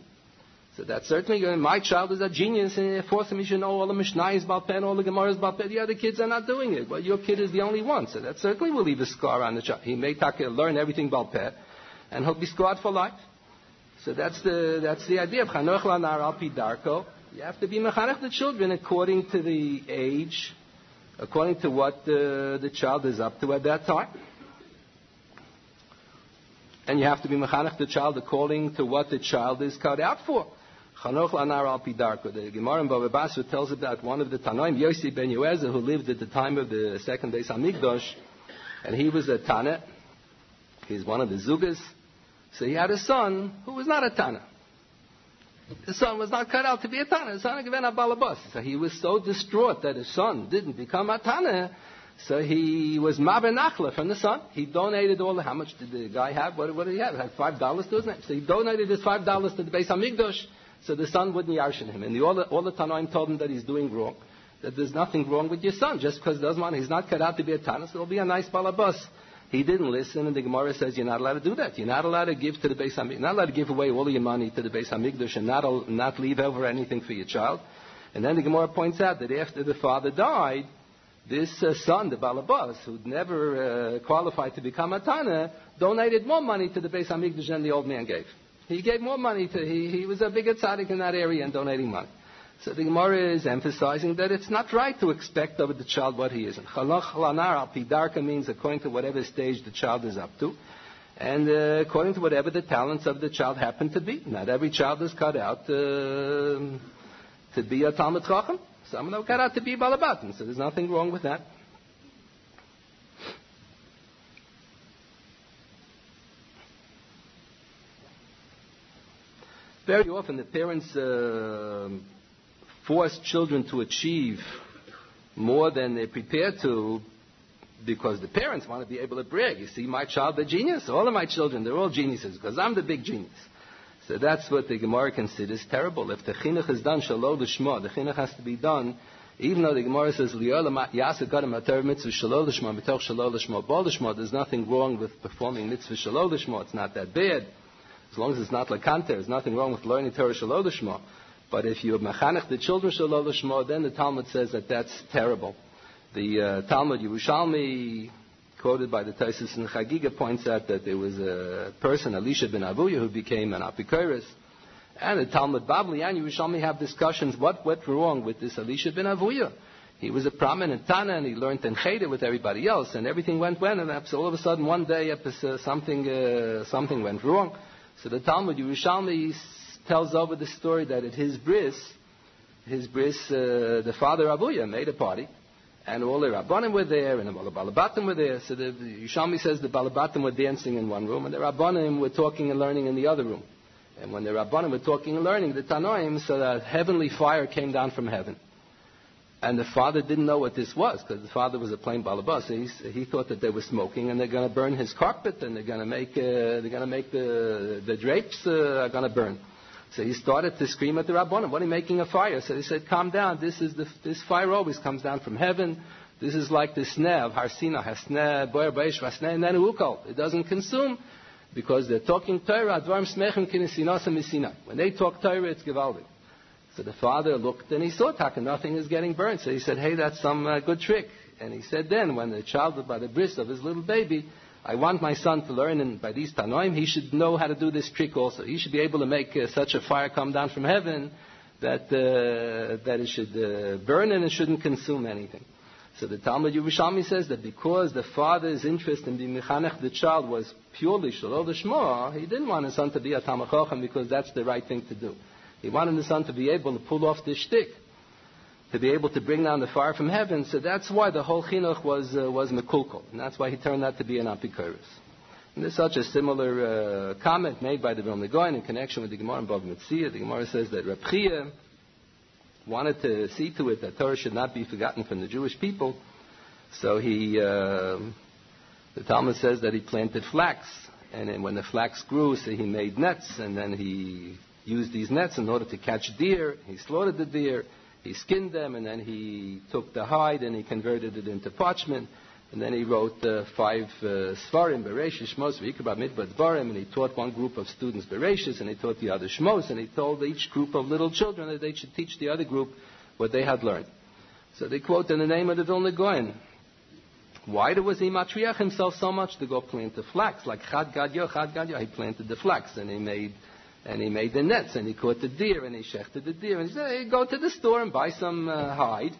Speaker 1: So that's certainly, uh, my child is a genius, and force him, he should know all the Mishnahs about pen, all the Gemaras about pen. The other kids are not doing it. Well, your kid is the only one. So that certainly will leave a scar on the child. He may learn everything about pen, and he'll be scarred for life. So that's the, that's the idea of Chanoch Lanar Al Darko. You have to be mechanech the children according to the age according to what uh, the child is up to at that time. And you have to be mechanech the child according to what the child is cut out for. Chanoch lanar al pidarko. The Gemara in Bava Basra tells about one of the Tanoim, Yossi ben Yoezer, who lived at the time of the second day Hamikdash, and he was a Tana. He's one of the Zugas. So he had a son who was not a Tana. The son was not cut out to be a Tana. The son given a balabas. So he was so distraught that his son didn't become a Tana. So he was Mabenachla from the son. He donated all the, how much did the guy have? What, what did he have? He had five dollars to his name. So he donated his five dollars to the Beis Hamikdash so the son wouldn't yarshin him. And the, all the, all the Tanoim told him that he's doing wrong. That there's nothing wrong with your son. Just because he does money, he's not cut out to be a Tana, so he'll be a nice balabas. He didn't listen, and the Gemara says you're not allowed to do that. You're not allowed to give to the Beis Hamikdash. Not allowed to give away all your money to the Beis Hamikdash and not, not leave over anything for your child. And then the Gemara points out that after the father died, this uh, son, the Balabas, who'd never uh, qualified to become a Tana, donated more money to the Beis Hamikdash than the old man gave. He gave more money to, he, he was a bigger tzaddik in that area and donating money. So the Gemara is emphasizing that it's not right to expect of the child what he is. Chanoch lanar al pidarko means according to whatever stage the child is up to, and uh, according to whatever the talents of the child happen to be. Not every child is cut out uh, to be a Talmud Chacham. Some of are cut out to be a Balabatim, so there's nothing wrong with that. Very often the parents uh, force children to achieve more than they're prepared to because the parents want to be able to brag. You see, my child, a genius. All of my children, they're all geniuses because I'm the big genius. So that's what the Gemara considers terrible. If the chinuch is done shalom l'shma, the chinuch has to be done, even though the Gemara says yasek gadam atar mitzvah shalom l'shma mitoch shalom l'shma bol l'shma, there's nothing wrong with performing mitzvah shalom l'shma. It's not that bad. As long as it's not like kanter, there's nothing wrong with learning Torah shalom l'shma. But if you mechanech the children shalol l'shmo, then the Talmud says that that's terrible. The uh, Talmud Yerushalmi, quoted by the Taisus and Chagiga, points out that there was a person, Elisha ben Avuya, who became an Apikoris. And the Talmud Babli and Yerushalmi have discussions what went wrong with this Elisha ben Avuya. He was a prominent Tana and he learned Tencheda with everybody else, and everything went well. And all of a sudden, one day, something, uh, something went wrong. So the Talmud Yerushalmi tells over the story that at his bris, his bris, uh, the father Abuya made a party, and all the Rabbanim were there, and all the Balabatim were there. So the, Yerushalmi says the Balabatim were dancing in one room, and the Rabbanim were talking and learning in the other room. And when the Rabbanim were talking and learning, the Tanoim, so that heavenly fire came down from heaven. And the father didn't know what this was because the father was a plain balabas. He, he thought that they were smoking and they're going to burn his carpet and they're going to make uh, they're to make the the drapes uh, are going to burn. So he started to scream at the Rabbanim, what are you making a fire? So he said, calm down. This, is the, this fire always comes down from heaven. This is like the sneh of Harsina, Hasneh, Boyer Baish, Vasneh, and then Ukal. It doesn't consume. because they're talking Torah, Advarim Smechim Kinesinas Misinai. When they talk Torah, it's Givaldi. So the father looked and he saw Taka, nothing is getting burned. So he said, hey, that's some uh, good trick. And he said then, when the child by the bris of his little baby, I want my son to learn, and by these Tanoim, he should know how to do this trick also. He should be able to make uh, such a fire come down from heaven that, uh, that it should uh, burn and it shouldn't consume anything. So the Talmud Yerushalmi says that because the father's interest in being mechanech the child was purely shalol shema, he didn't want his son to be a tamachochem because that's the right thing to do. He wanted his son to be able to pull off this shtick, to be able to bring down the fire from heaven. So that's why the whole chinuch was uh, was mekulkol, and that's why he turned out to be an apikoros. And there's such a similar uh, comment made by the Vilna Gaon in connection with the Gemara in Bava Metzia. The Gemara says that Reb wanted to see to it that Torah should not be forgotten from the Jewish people. So he, uh, the Talmud says that he planted flax, and then when the flax grew, so he made nets, and then he used these nets in order to catch deer. He slaughtered the deer, he skinned them, and then he took the hide and he converted it into parchment. And then he wrote uh, five uh, Svarim, Bereshit, Shmos, V'ikra Midbar Dvarim, and he taught one group of students Bereshit, and he taught the other Shmos, and he told each group of little children that they should teach the other group what they had learned. So they quote in the name of the Vilna Gaon. Why was he matriach himself so much to go plant the flax? Like Chad Gadyo, Chad Gadyo, he planted the flax, and he made and he made the nets, and he caught the deer, and he shechted the deer, and he said, hey, go to the store and buy some uh, hide,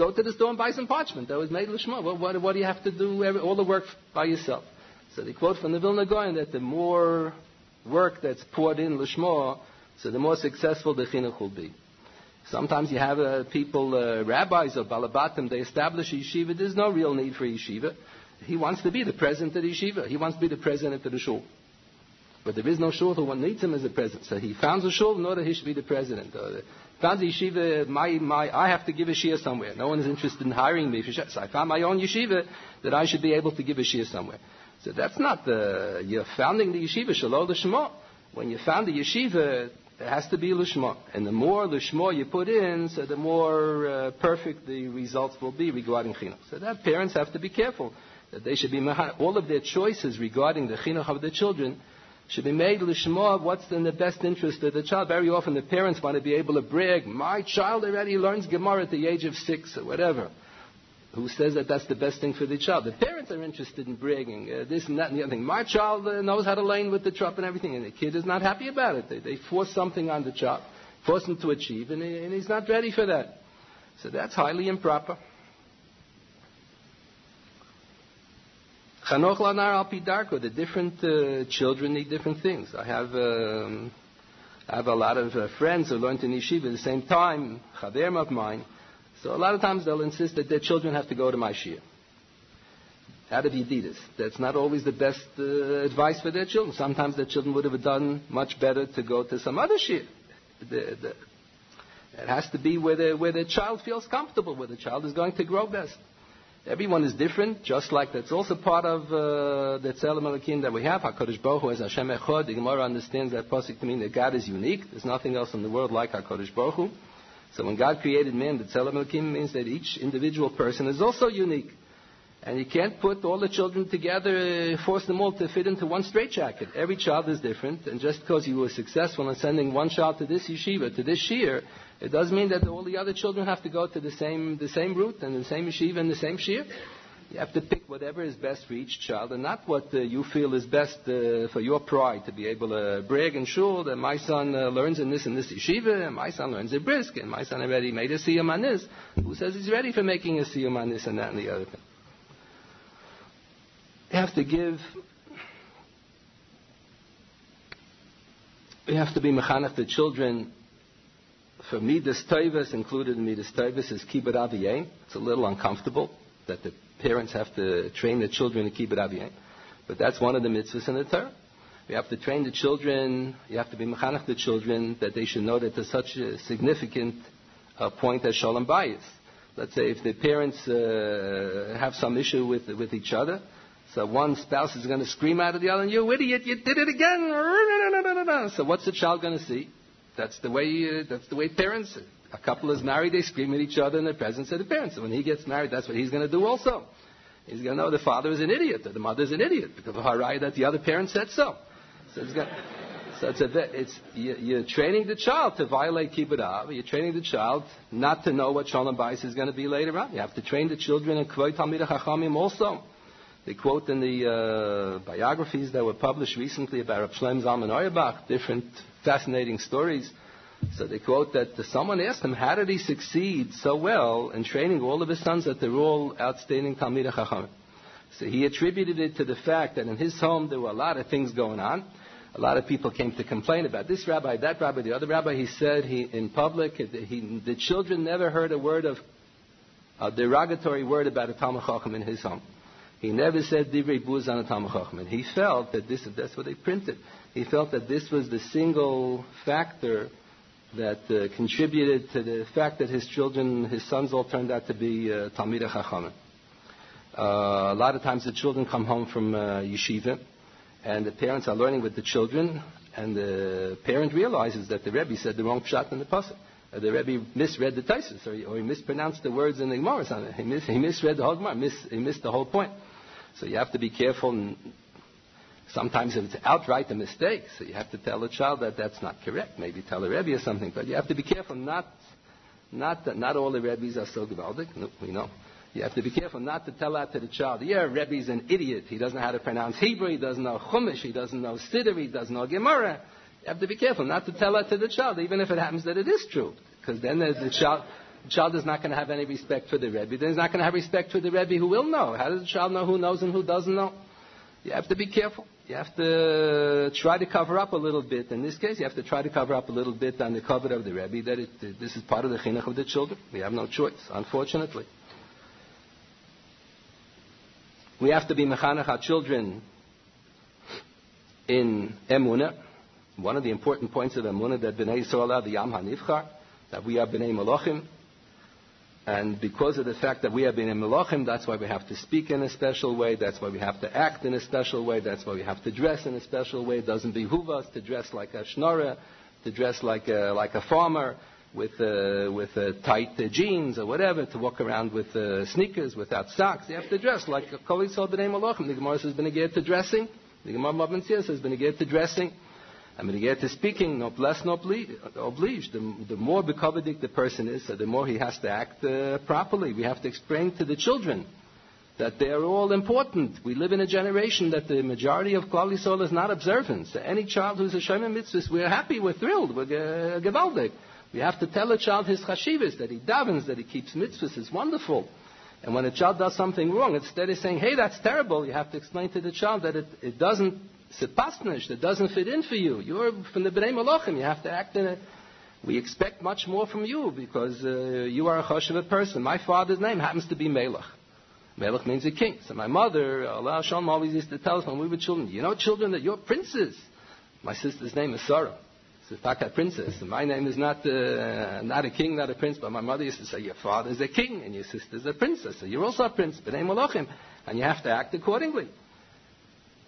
Speaker 1: Go to the store and buy some parchment that was made lishma. What, what, what do you have to do every, all the work by yourself? So they quote from the Vilna Gaon that the more work that's poured in lishma, so the more successful the chinuch will be. Sometimes you have uh, people, uh, rabbis or balabatim, they establish a yeshiva. There's no real need for yeshiva. He wants to be the president of the yeshiva. He wants to be the president of the shul. But there is no shul who one needs him as a president. So he founds a shul in order he should be the president. Or found the yeshiva, my, my, I have to give a shia somewhere. No one is interested in hiring me. So I found my own yeshiva that I should be able to give a shia somewhere. So that's not the, you're founding the yeshiva, shalom l'shma. When you found the yeshiva, it has to be l'shma. And the more l'shma you put in, so the more uh, perfect the results will be regarding chinuch. So that parents have to be careful that they should be, all of their choices regarding the chinuch of the children should be made lishma what's in the best interest of the child. Very often the parents want to be able to brag, my child already learns Gemara at the age of six or whatever. Who says that that's the best thing for the child? The parents are interested in bragging, uh, this and that and the other thing. My child uh, knows how to lane with the truck and everything, and the kid is not happy about it. They, they force something on the child, force him to achieve, and, he, and he's not ready for that. So that's highly improper. Chanoch lanar al pidarko. The different uh, children need different things. I have um, I have a lot of uh, friends who learned in yeshiva at the same time, chaverim of mine. So a lot of times they'll insist that their children have to go to my shir. Out of Yedidus. That's not always the best uh, advice for their children. Sometimes their children would have done much better to go to some other shir. The, the, it has to be where the, where the child feels comfortable, where the child is going to grow best. Everyone is different, just like that's also part of uh, the Tzelem Elohim that we have. HaKadosh Baruch Hu as Hashem Echad. The Gemara understands that pasuk to mean that God is unique. There's nothing else in the world like HaKadosh Baruch Hu. So when God created man, the Tzelem Elohim means that each individual person is also unique. And you can't put all the children together, force them all to fit into one straitjacket. Every child is different, and just because you were successful in sending one child to this yeshiva, to this shir, it doesn't mean that all the other children have to go to the same, the same route and the same yeshiva and the same shir. You have to pick whatever is best for each child and not what uh, you feel is best uh, for your pride to be able to brag and show that my son uh, learns in this and this yeshiva and my son learns at brisk and my son already made a siyum on this. Who says he's ready for making a siyum on this and that and the other thing? Have to give we have to be mechanech the children for Midas Taivas, included in Midas Taivas, is Kibbut Aviyain. It's a little uncomfortable that the parents have to train the children to Kibbut Aviyain. But that's one of the mitzvahs in the Torah. You have to train the children, you have to be mechanech the children that they should know that there's such a significant uh, point as shalom bayis. Let's say if the parents uh, have some issue with, with each other, so one spouse is going to scream out at the other, and you idiot, you did it again. So what's the child going to see? That's the way. Uh, that's the way parents. A couple is married, they scream at each other in the presence of the parents. So when he gets married, that's what he's going to do also. He's going to know the father is an idiot or the mother is an idiot because of haraya that the other parent said so. So it's, got, so it's, a, it's you're training the child to violate kibbutz. You're training the child not to know what shalom bayis is going to be later on. You have to train the children in kvoi talmid chachamim also. They quote in the uh, biographies that were published recently about Rav Shlomo Zalman Auerbach different fascinating stories. So they quote that someone asked him, how did he succeed so well in training all of his sons that they're all outstanding Talmid Chacham? So he attributed it to the fact that in his home there were a lot of things going on. A lot of people came to complain about this rabbi, that rabbi, the other rabbi. He said he, in public, he, the children never heard a word of, a derogatory word about a Talmud Chacham in his home. He never said divrei buz on a. He felt that this, that's what they printed. He felt that this was the single factor that uh, contributed to the fact that his children, his sons, all turned out to be uh, Talmidei Chachamim. Uh, a lot of times the children come home from uh, yeshiva, and the parents are learning with the children, and the parent realizes that the Rebbe said the wrong pshat in the pasuk. Uh, the Rebbe misread the Taisus, or, or he, mispronounced the words in the Gemara. He, mis, he misread the whole Gemara, mis, he missed the whole point. So you have to be careful Sometimes if it's outright a mistake, so you have to tell the child that that's not correct. Maybe tell the Rebbe or something, but you have to be careful not, not, that not all the Rebbes are so gewaldig. No, we know. You have to be careful not to tell that to the child. Yeah, Rebbe's an idiot. He doesn't know how to pronounce Hebrew. He doesn't know Chumash. He doesn't know Siddur. He doesn't know Gemara. You have to be careful not to tell that to the child, even if it happens that it is true. Because then the, child, child is not going to have any respect for the Rebbe. Then he's not going to have respect for the Rebbe who will know. How does the child know who knows and who doesn't know? You have to be careful. You have to try to cover up a little bit. In this case, you have to try to cover up a little bit on the cover of the Rebbe that it, this is part of the chinuch of the children. We have no choice, unfortunately. We have to be mechanech our children in emuna. One of the important points of emuna that Bnei Yisrael are the Yam HaNivchar, that we are Bnei Malachim, and because of the fact that we have been in Melachim, that's why we have to speak in a special way. That's why we have to act in a special way. That's why we have to dress in a special way. It doesn't behoove us to dress like a schnorrer, to dress like a, like a farmer with, uh, with uh, tight uh, jeans or whatever, to walk around with uh, sneakers without socks. You have to dress like a Kol Yisrael B'nai Melachim. The Gemara says, been to dressing. The Gemara Mabin says, been to dressing. You get to speaking, no less, no oblige. The, the more bekovedik the person is, so the more he has to act uh, properly. We have to explain to the children that they are all important. We live in a generation that the majority of Klal Yisrael is not observant. So any child who's a Shemim Mitzvah, we're happy, we're thrilled, we're uh. We have to tell a child his chashivas, that he davens, that he keeps mitzvahs, is wonderful. And when a child does something wrong, instead of saying, hey, that's terrible, you have to explain to the child that it, it doesn't Sepasnish that doesn't fit in for you. You're from the Bnei Malachim. You have to act in it. We expect much more from you because uh, you are a choshev person. My father's name happens to be Melech. Melech means a king. So my mother, Allah Shalom, always used to tell us when we were children, you know, children, that you're princes. My sister's name is Sarah. It's a princess. And my name is not, uh, not a king, not a prince, but my mother used to say, your father's a king and your sister's a princess. So you're also a prince, Bnei Malachim. And you have to act accordingly.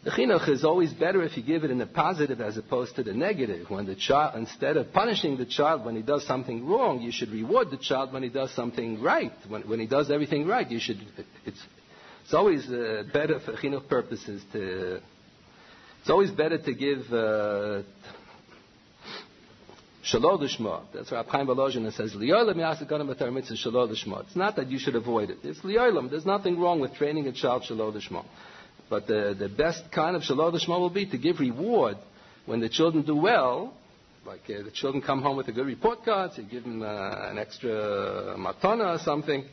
Speaker 1: The chinuch is always better if you give it in the positive as opposed to the negative. When the child, instead of punishing the child when he does something wrong, you should reward the child when he does something right. When, when he does everything right, you should. It's, it's always uh, better for chinuch purposes to. It's always better to give. Uh. That's why Chaim Volozhin says, Liyolam Yasakanim Mitzvah Shalom Lishma. It's not that you should avoid it. It's Liyolam. There's nothing wrong with training a child Shalom Lishma. But the, the best kind of shalom Shema will be to give reward when the children do well. Like uh, the children come home with a good report card, so you give them uh, an extra matana or something.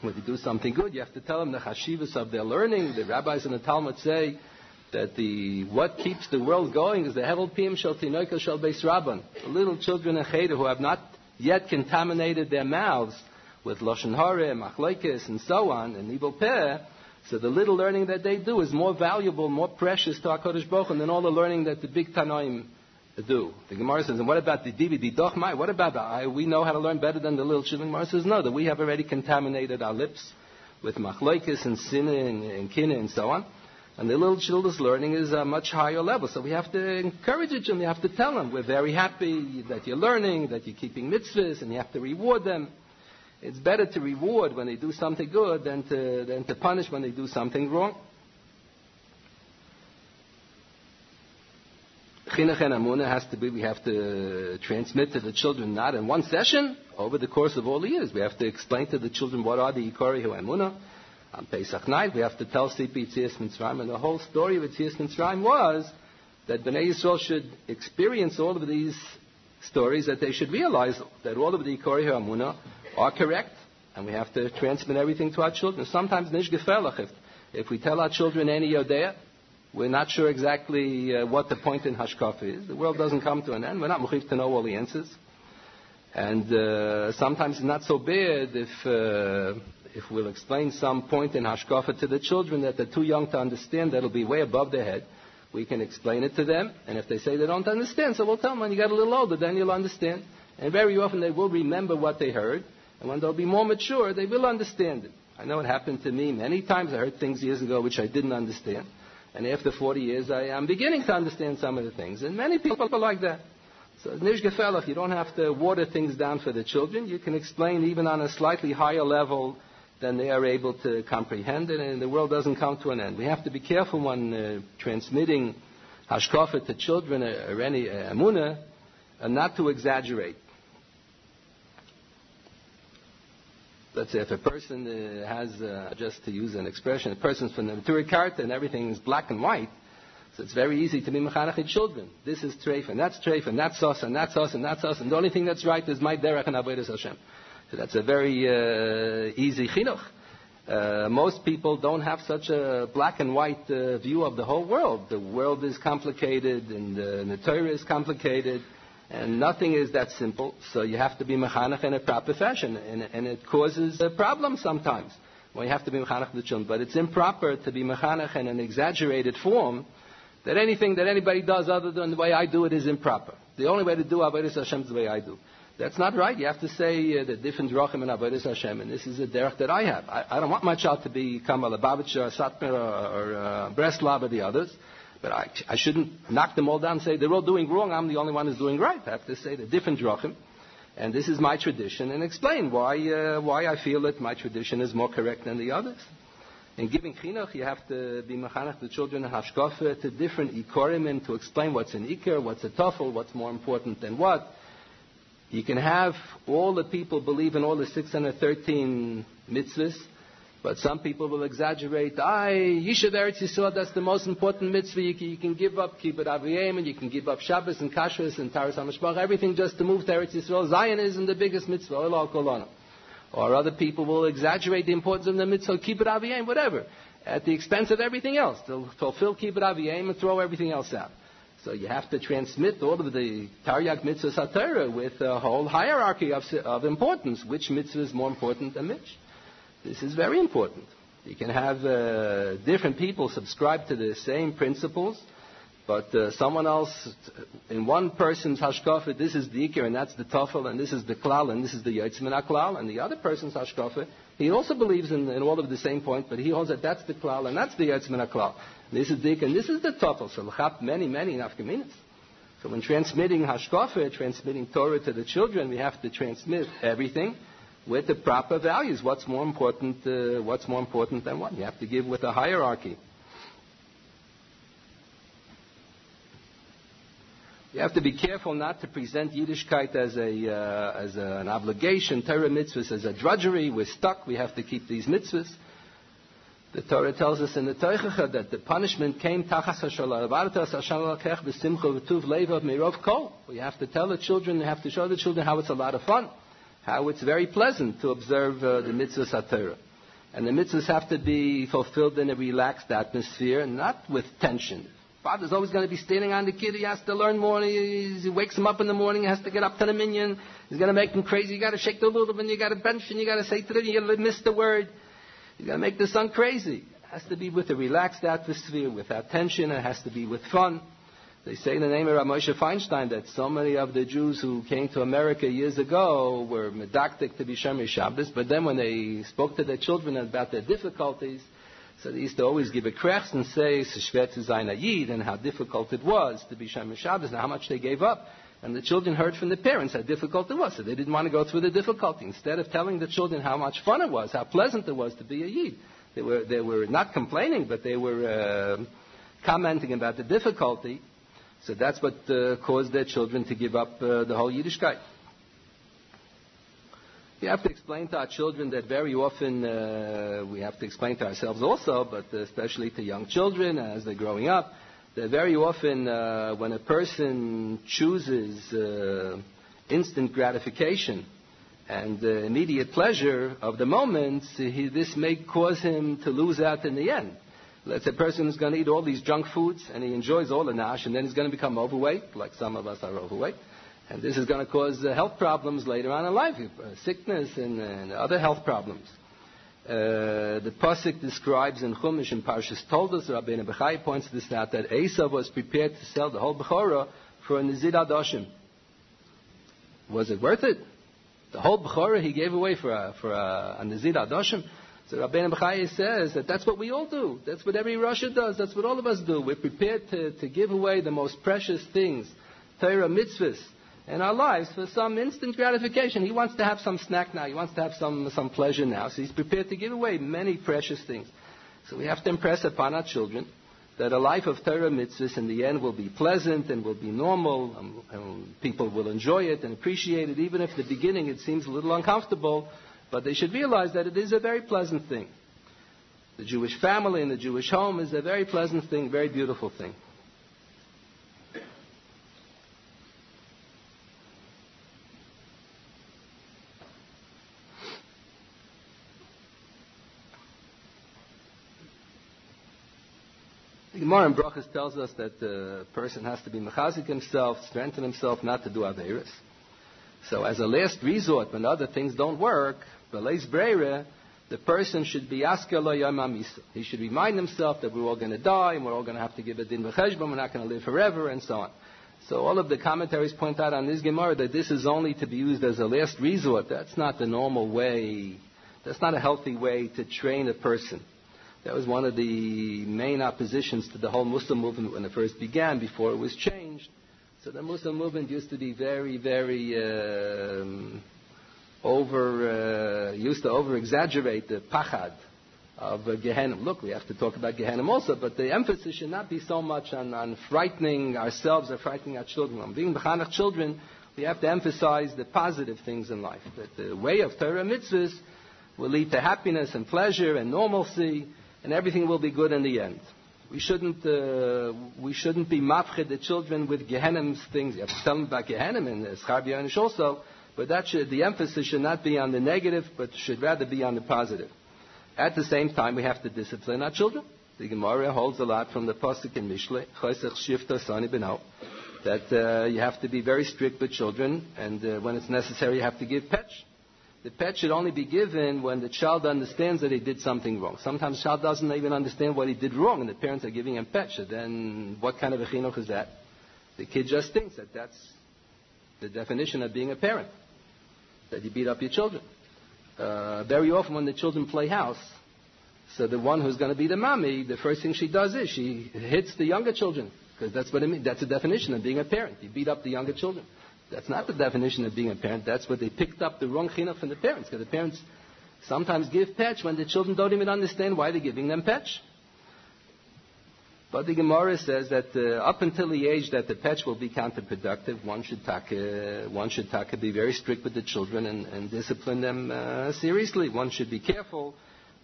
Speaker 1: When they do something good, you have to tell them the chashivas of their learning. The rabbis in the Talmud say that the what keeps the world going is the hevel pim shel tinoika shel beis rabban. The little children in cheder who have not yet contaminated their mouths with lashon hare, machlekes, and so on, and evil peh so the little learning that they do is more valuable, more precious to HaKadosh Baruch Hu than all the learning that the big Tanoim do. The Gemara says, and what about the DVD Dochmai? What about that? We know how to learn better than the little children. Gemara says, no, that we have already contaminated our lips with machlokes and sin and, and and so on. And the little children's learning is a much higher level. So we have to encourage them. We have to tell them, we're very happy that you're learning, that you're keeping mitzvahs, and you have to reward them. It's better to reward when they do something good than to, than to punish when they do something wrong. Chinuch and Amunah has to be, we have to transmit to the children not in one session, over the course of all the years. We have to explain to the children what are the Ikari Amunah. On Pesach night, we have to tell Sipi Tzias Mitzrayim, and the whole story of Tzias Mitzrayim was that Bnei Yisrael should experience all of these stories, that they should realize that all of the Ikori Amunah are correct, and we have to transmit everything to our children. Sometimes. If, if we tell our children any yodea, we're not sure exactly uh, what the point in Hashkafa is. The world doesn't come to an end. We're not muchiv to know all the answers. And uh, sometimes it's not so bad if, uh, if we'll explain some point in Hashkafa to the children that they're too young to understand, that'll be way above their head. We can explain it to them, and if they say they don't understand, so we'll tell them when you get a little older, then you'll understand. And very often they will remember what they heard, and when they'll be more mature, they will understand it. I know it happened to me many times. I heard things years ago which I didn't understand. And after 40 years, I am beginning to understand some of the things. And many people are like that. So, nish gefelach, you don't have to water things down for the children. You can explain even on a slightly higher level than they are able to comprehend it, and the world doesn't come to an end. We have to be careful when uh, transmitting hashkafa to children uh, or any uh, amuna, and not to exaggerate. Let's say if a person uh, has, uh, just to use an expression, a person's from the Neturei Karta and everything is black and white, so it's very easy to be mechanech children. This is treif, and that's treif, and that's us, and that's us, and that's us, and the only thing that's right is my derech and avodas Hashem. So that's a very uh, easy chinuch. Uh, most people don't have such a black and white uh, view of the whole world. The world is complicated, and uh, the Torah is complicated, and nothing is that simple, so you have to be mechanech in a proper fashion, and, and it causes a problem sometimes when you have to be mechanech the children. But it's improper to be mechanech in an exaggerated form that anything that anybody does other than the way I do it is improper. The only way to do Avodah Hashem is the way I do. That's not right. You have to say uh, the different drachim in Avodah Hashem, and this is a derech that I have. I, I don't want my child to become a Lubavitcher or Satmar or, or uh, or the others. But I, I shouldn't knock them all down and say they're all doing wrong. I'm the only one who's doing right. I have to say the different drachim. And this is my tradition and explain why, uh, why I feel that my tradition is more correct than the others. In giving chinuch, you have to be mechanech the children in hashkafa to different ikorim and to explain what's an ikar, what's a tafel, what's more important than what. You can have all the people believe in all the 613 mitzvahs, but some people will exaggerate. I, Yishuv Eretz Yisrael, that's the most important mitzvah. You can, you can give up Kibbut Aviyim, and you can give up Shabbos and Kashrus and Taharas HaMishpacha, everything just to move to Eretz Yisrael. Zion isn't the biggest mitzvah. Or other people will exaggerate the importance of the mitzvah, Kibbut Aviyim, whatever, at the expense of everything else. They'll fulfill Kibbut Aviyim and throw everything else out. So you have to transmit all of the Taryag mitzvah satira with a whole hierarchy of, of importance. Which mitzvah is more important than which? This is very important. You can have uh, different people subscribe to the same principles, but uh, someone else, in one person's hashkafa, this is the ikir and that's the tafel, and this is the klal, and this is the yotzim klal, and the other person's hashkafa, he also believes in, in, all of the same point, but he holds that that's the klal and that's the yotzim klal. This is the ikir and this is the tafel. So l'chap many, many nafkaminas. So when transmitting hashkafa, transmitting Torah to the children, we have to transmit everything with the proper values. What's more important? Uh, what's more important than what? You have to give with a hierarchy. You have to be careful not to present Yiddishkeit as, a, uh, as a, an obligation, Torah mitzvahs as a drudgery. We're stuck. We have to keep these mitzvahs. The Torah tells us in the Teichacha that the punishment came tachas. We have to tell the children, we have to show the children how it's a lot of fun how it's very pleasant to observe uh, the mitzvahs HaTorah. And the mitzvahs have to be fulfilled in a relaxed atmosphere, not with tension. Father's always going to be standing on the kid. He has to learn more. He, he wakes him up in the morning. He has to get up to the minyan. He's going to make him crazy. You got to shake the lulav and you got to bench and you got to say to them, you got to miss the word. You got to make the son crazy. It has to be with a relaxed atmosphere, without tension. It has to be with fun. They say in the name of Rav Moshe Feinstein that so many of the Jews who came to America years ago were medactic to be Shomer Shabbos, but then when they spoke to their children about their difficulties, so they used to always give a krech and say, Seshvet Zayin and how difficult it was to be Shomer Shabbos, and how much they gave up. And the children heard from the parents how difficult it was, so they didn't want to go through the difficulty. Instead of telling the children how much fun it was, how pleasant it was to be a Yid, they were, they were not complaining, but they were uh, commenting about the difficulty. So that's what uh, caused their children to give up uh, the whole Yiddishkeit. We have to explain to our children that very often uh, we have to explain to ourselves also, but especially to young children as they're growing up, that very often uh, when a person chooses uh, instant gratification and immediate pleasure of the moment, he, this may cause him to lose out in the end. Let's say a person is going to eat all these junk foods and he enjoys all the nash and then he's going to become overweight, like some of us are overweight. And this is going to cause uh, health problems later on in life, uh, sickness and, and, other health problems. Uh, the Pasuk describes in Chumash and Parshas Toldos, Rabbeinu Bechai points this out, that Esav was prepared to sell the whole Bechorah for a Nizid Adoshim. Was it worth it? The whole Bechorah he gave away for a, for a, a Nizid Adoshim? So Rabbeinu Bechai says that that's what we all do. That's what every Russia does. That's what all of us do. We're prepared to, to give away the most precious things, Torah mitzvahs, in our lives for some instant gratification. He wants to have some snack now. He wants to have some, some pleasure now. So he's prepared to give away many precious things. So we have to impress upon our children that a life of Torah mitzvahs in the end will be pleasant and will be normal, and, and people will enjoy it and appreciate it, even if the beginning it seems a little uncomfortable. But they should realize that it is a very pleasant thing. The Jewish family and the Jewish home is a very pleasant thing, very beautiful thing. The Gemara in Brachas tells us that uh, the person has to be mechazik himself, strengthen himself not to do averis. So as a last resort, when other things don't work, the person should be He should remind himself that we're all going to die and we're all going to have to give a din v'cheshbon, we're not going to live forever, and so on. So all of the commentaries point out on this Gemara that this is only to be used as a last resort. That's not the normal way. That's not a healthy way to train a person. That was one of the main oppositions to the whole Mussar movement when it first began, before it was changed. So the Mussar movement used to be very, very um, over, uh, used to over exaggerate the pachad of uh, Gehenna. Look, we have to talk about Gehenna also, but the emphasis should not be so much on, on frightening ourselves or frightening our children. On being Bechanach children, we have to emphasize the positive things in life. That the way of Torah mitzvahs will lead to happiness and pleasure and normalcy and everything will be good in the end. We shouldn't, uh, we shouldn't be mafched the children with Gehenna's things. You have to tell them about Gehenna and Schar also, but that should, the emphasis should not be on the negative, but should rather be on the positive. At the same time, we have to discipline our children. The Gemara holds a lot from the Pasuk in Mishle, that uh, you have to be very strict with children, and uh, when it's necessary, you have to give petch the pet should only be given when the child understands that he did something wrong. Sometimes the child doesn't even understand what he did wrong, and the parents are giving him pet. So then, what kind of a chinuch is that? The kid just thinks that that's the definition of being a parent, that you beat up your children. Uh, very often, when the children play house, so the one who's going to be the mommy, the first thing she does is she hits the younger children, because that's what it means. That's the definition of being a parent. You beat up the younger children. That's not the definition of being a parent. That's what they picked up the wrong chinuch from the parents. Because the parents sometimes give petch when the children don't even understand why they're giving them petch. But the Gemara says that uh, up until the age that the petch will be counterproductive, one should taka, one should taka be very strict with the children and, and discipline them uh, seriously. One should be careful.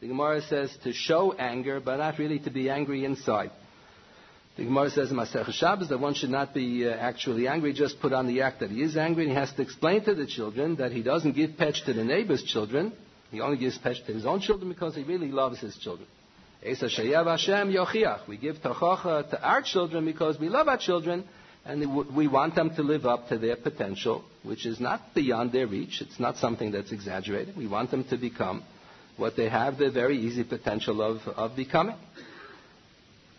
Speaker 1: The Gemara says to show anger, but not really to be angry inside. The Gemara says in Masech Shabbos that one should not be uh, actually angry, just put on the act that he is angry, and he has to explain to the children that he doesn't give petch to the neighbor's children. He only gives petch to his own children because he really loves his children. We give tachacha to our children because we love our children and we want them to live up to their potential, which is not beyond their reach. It's not something that's exaggerated. We want them to become what they have the very easy potential of, of becoming.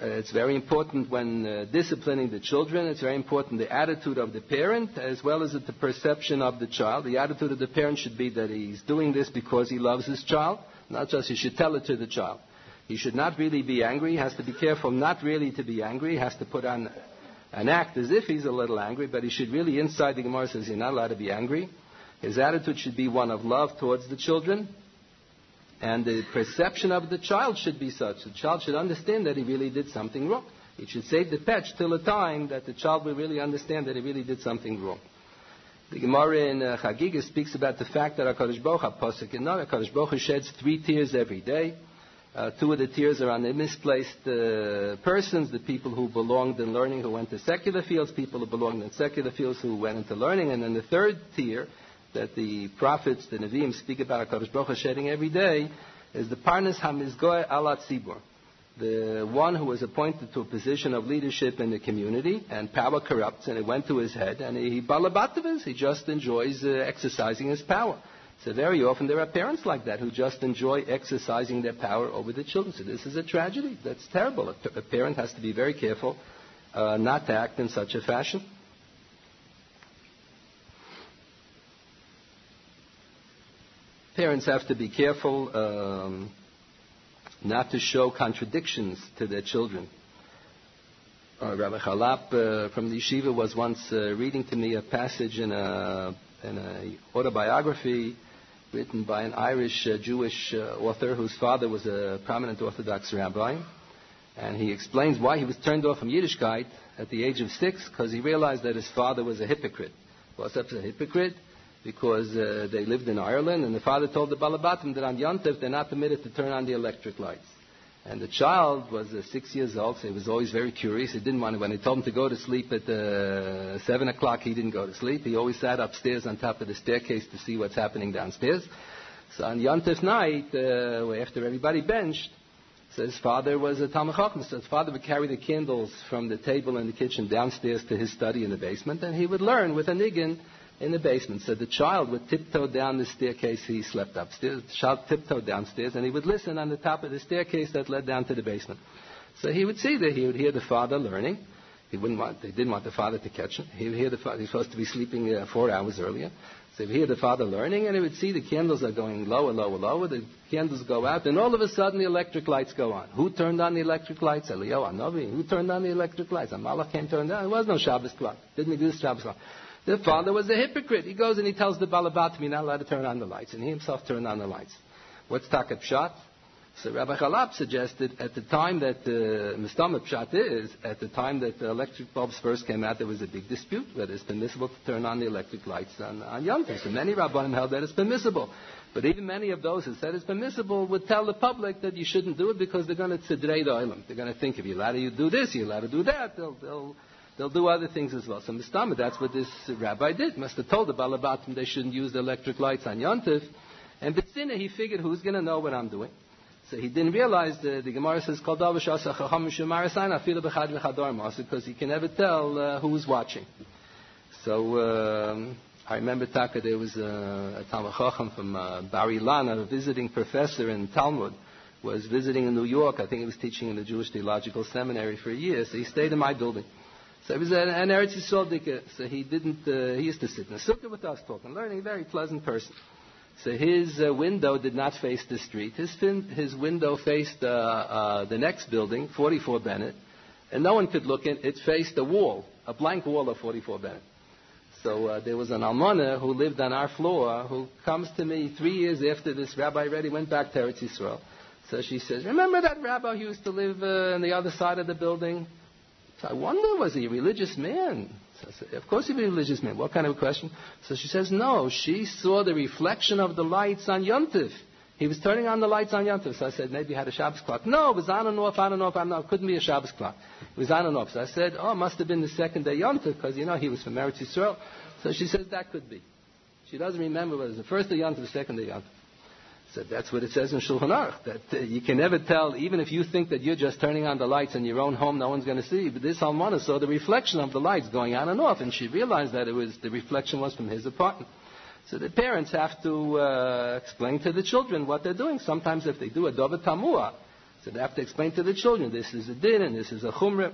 Speaker 1: Uh, it's very important when uh, disciplining the children. It's very important the attitude of the parent as well as the perception of the child. The attitude of the parent should be that he's doing this because he loves his child, not just he should tell it to the child. He should not really be angry. He has to be careful not really to be angry. He has to put on an act as if he's a little angry, but he should really, inside the Gemara says, you're not allowed to be angry. His attitude should be one of love towards the children. And the perception of the child should be such. The child should understand that he really did something wrong. He should save the patch till the time that the child will really understand that he really did something wrong. The Gemara in uh, Chagiga speaks about the fact that HaKadosh Baruch HaPosek in HaKadosh Baruch sheds three tears every day. Uh, two of the tears are on the misplaced uh, persons, the people who belonged in learning who went to secular fields, people who belonged in secular fields who went into learning, and then the third tier that the prophets, the Nevi'im, speak about HaKadosh Baruch shedding every day is the Parnas HaMizgoy Alat Tzibur, the one who was appointed to a position of leadership in the community, and power corrupts, and it went to his head, and he balabatavis, he just enjoys uh, exercising his power. So very often there are parents like that who just enjoy exercising their power over the children. So this is a tragedy. That's terrible. A, a parent has to be very careful uh, not to act in such a fashion. Parents have to be careful um, not to show contradictions to their children. Uh, Rabbi Charlop uh, from the yeshiva was once uh, reading to me a passage in a, in a autobiography written by an Irish uh, Jewish uh, author whose father was a prominent Orthodox rabbi. And he explains why he was turned off from Yiddishkeit at the age of six, because he realized that his father was a hypocrite. Was well, a hypocrite? Because uh, they lived in Ireland, and the father told the Balabatim that on Yontif they're not permitted to turn on the electric lights. And the child was uh, six years old, so he was always very curious. He didn't want to, when they told him to go to sleep at uh, 7 o'clock, he didn't go to sleep. He always sat upstairs on top of the staircase to see what's happening downstairs. So on Yontif night, uh, after everybody benched, so his father was a Talmud so his father would carry the candles from the table in the kitchen downstairs to his study in the basement, and he would learn with a niggin in the basement. So the child would tiptoe down the staircase. He slept upstairs. The child tiptoed downstairs, and he would listen on the top of the staircase that led down to the basement. So he would see that he would hear the father learning. He wouldn't want, they didn't want the father to catch him. He would hear the father. He's supposed to be sleeping uh, four hours earlier. So he would hear the father learning, and he would see the candles are going lower, lower, lower. The candles go out, and all of a sudden the electric lights go on. Who turned on the electric lights? Elio Anovi. Who turned on the electric lights? Amalek came turned on. There was no Shabbos clock. Didn't exist Shabbos clock. The father was a hypocrite. He goes and he tells the Balabat, you're not allowed to turn on the lights. And he himself turned on the lights. What's Takat Pshat? So Rabbi Charlop suggested at the time that uh, Mistama Pshat is, at the time that the electric bulbs first came out, there was a big dispute whether it's permissible to turn on the electric lights on, on Yom Tov. So many Rabbanim held that it's permissible. But even many of those who said it's permissible would tell the public that you shouldn't do it because they're going to tzedrei the island. They're going to think if you're allowed to do this, you're allowed to do that. They'll, they'll They'll do other things as well. So Mistama, that's what this rabbi did. Must have told the Balabatim they shouldn't use the electric lights on Yontif. And Bitsina, he figured who's going to know what I'm doing. So he didn't realize the, the Gemara says, because he can never tell uh, who's watching. So um, I remember Taka, there was a, a Talmud Chacham from uh, Bar Ilan, a visiting professor in Talmud, was visiting in New York. I think he was teaching in the Jewish Theological Seminary for a year. So he stayed in my building. So he was an, an Eretz Yisrael so he didn't, uh, he used to sit in the sukkah with us talking, learning, very pleasant person. So his uh, window did not face the street. His, fin- his window faced uh, uh, the next building, 44 Bennett, and no one could look in. It faced a wall, a blank wall of 44 Bennett. So uh, there was an almana who lived on our floor who comes to me three years after this rabbi already went back to Eretz Yisrael. So she says, remember that rabbi who used to live uh, on the other side of the building? So I wonder, was he a religious man? So I said, of course he was a religious man. What kind of a question? So she says, no, she saw the reflection of the lights on Yontif. He was turning on the lights on Yontif. So I said, maybe he had a Shabbos clock. No, it was on and off, on and off, on and off. It couldn't be a Shabbos clock. It was on and off. So I said, oh, it must have been the second day Yontif, because, you know, he was from Eretz Yisrael. So she says, that could be. She doesn't remember whether it was the first day Yontif or the second day Yontif. So that's what it says in Shulchan Aruch, that uh, you can never tell, even if you think that you're just turning on the lights in your own home, no one's going to see. But this Almana saw the reflection of the lights going on and off, and she realized that it was the reflection was from his apartment. So the parents have to uh, explain to the children what they're doing. Sometimes if they do a dovet tamua, so they have to explain to the children, this is a din and this is a chumrah.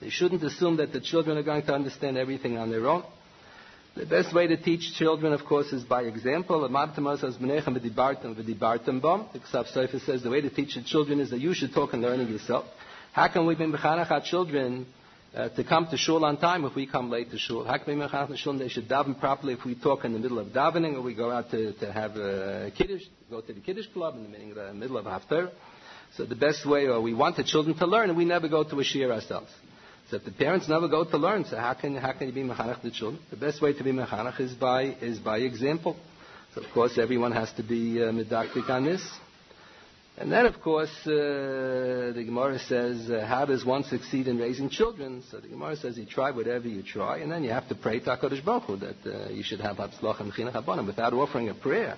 Speaker 1: They shouldn't assume that the children are going to understand everything on their own. The best way to teach children, of course, is by example. The Ksav says the way to teach the children is that you should talk and learn it yourself. How can we be mechanach our children uh, to come to shul on time if we come late to shul. shul, they should daven properly if we talk in the middle of davening or we go out to, to have a kiddush, go to the kiddush club in the middle of haftarah. So the best way, or we want the children to learn, and we never go to a shir ourselves. So if the parents never go to learn, so how can, how can you be mechanach the children? The best way to be mechanach is by, is by example. So of course everyone has to be uh, medactic on this. And then, of course, uh, the Gemara says, uh, how does one succeed in raising children? So the Gemara says, you try whatever you try, and then you have to pray to HaKadosh Baruch Hu, that uh, you should have Hatzlach and Chinuch. Without offering a prayer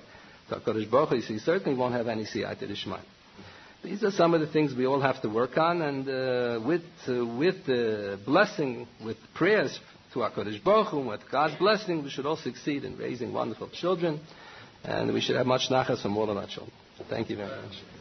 Speaker 1: to HaKadosh Baruch Hu, you certainly won't have any Siyata Dishmaya. These are some of the things we all have to work on, and uh, with, uh, with the blessing, with prayers to HaKadosh Baruch Hu, with God's blessing, we should all succeed in raising wonderful children, and we should have much nachas from all of our children. Thank you very much.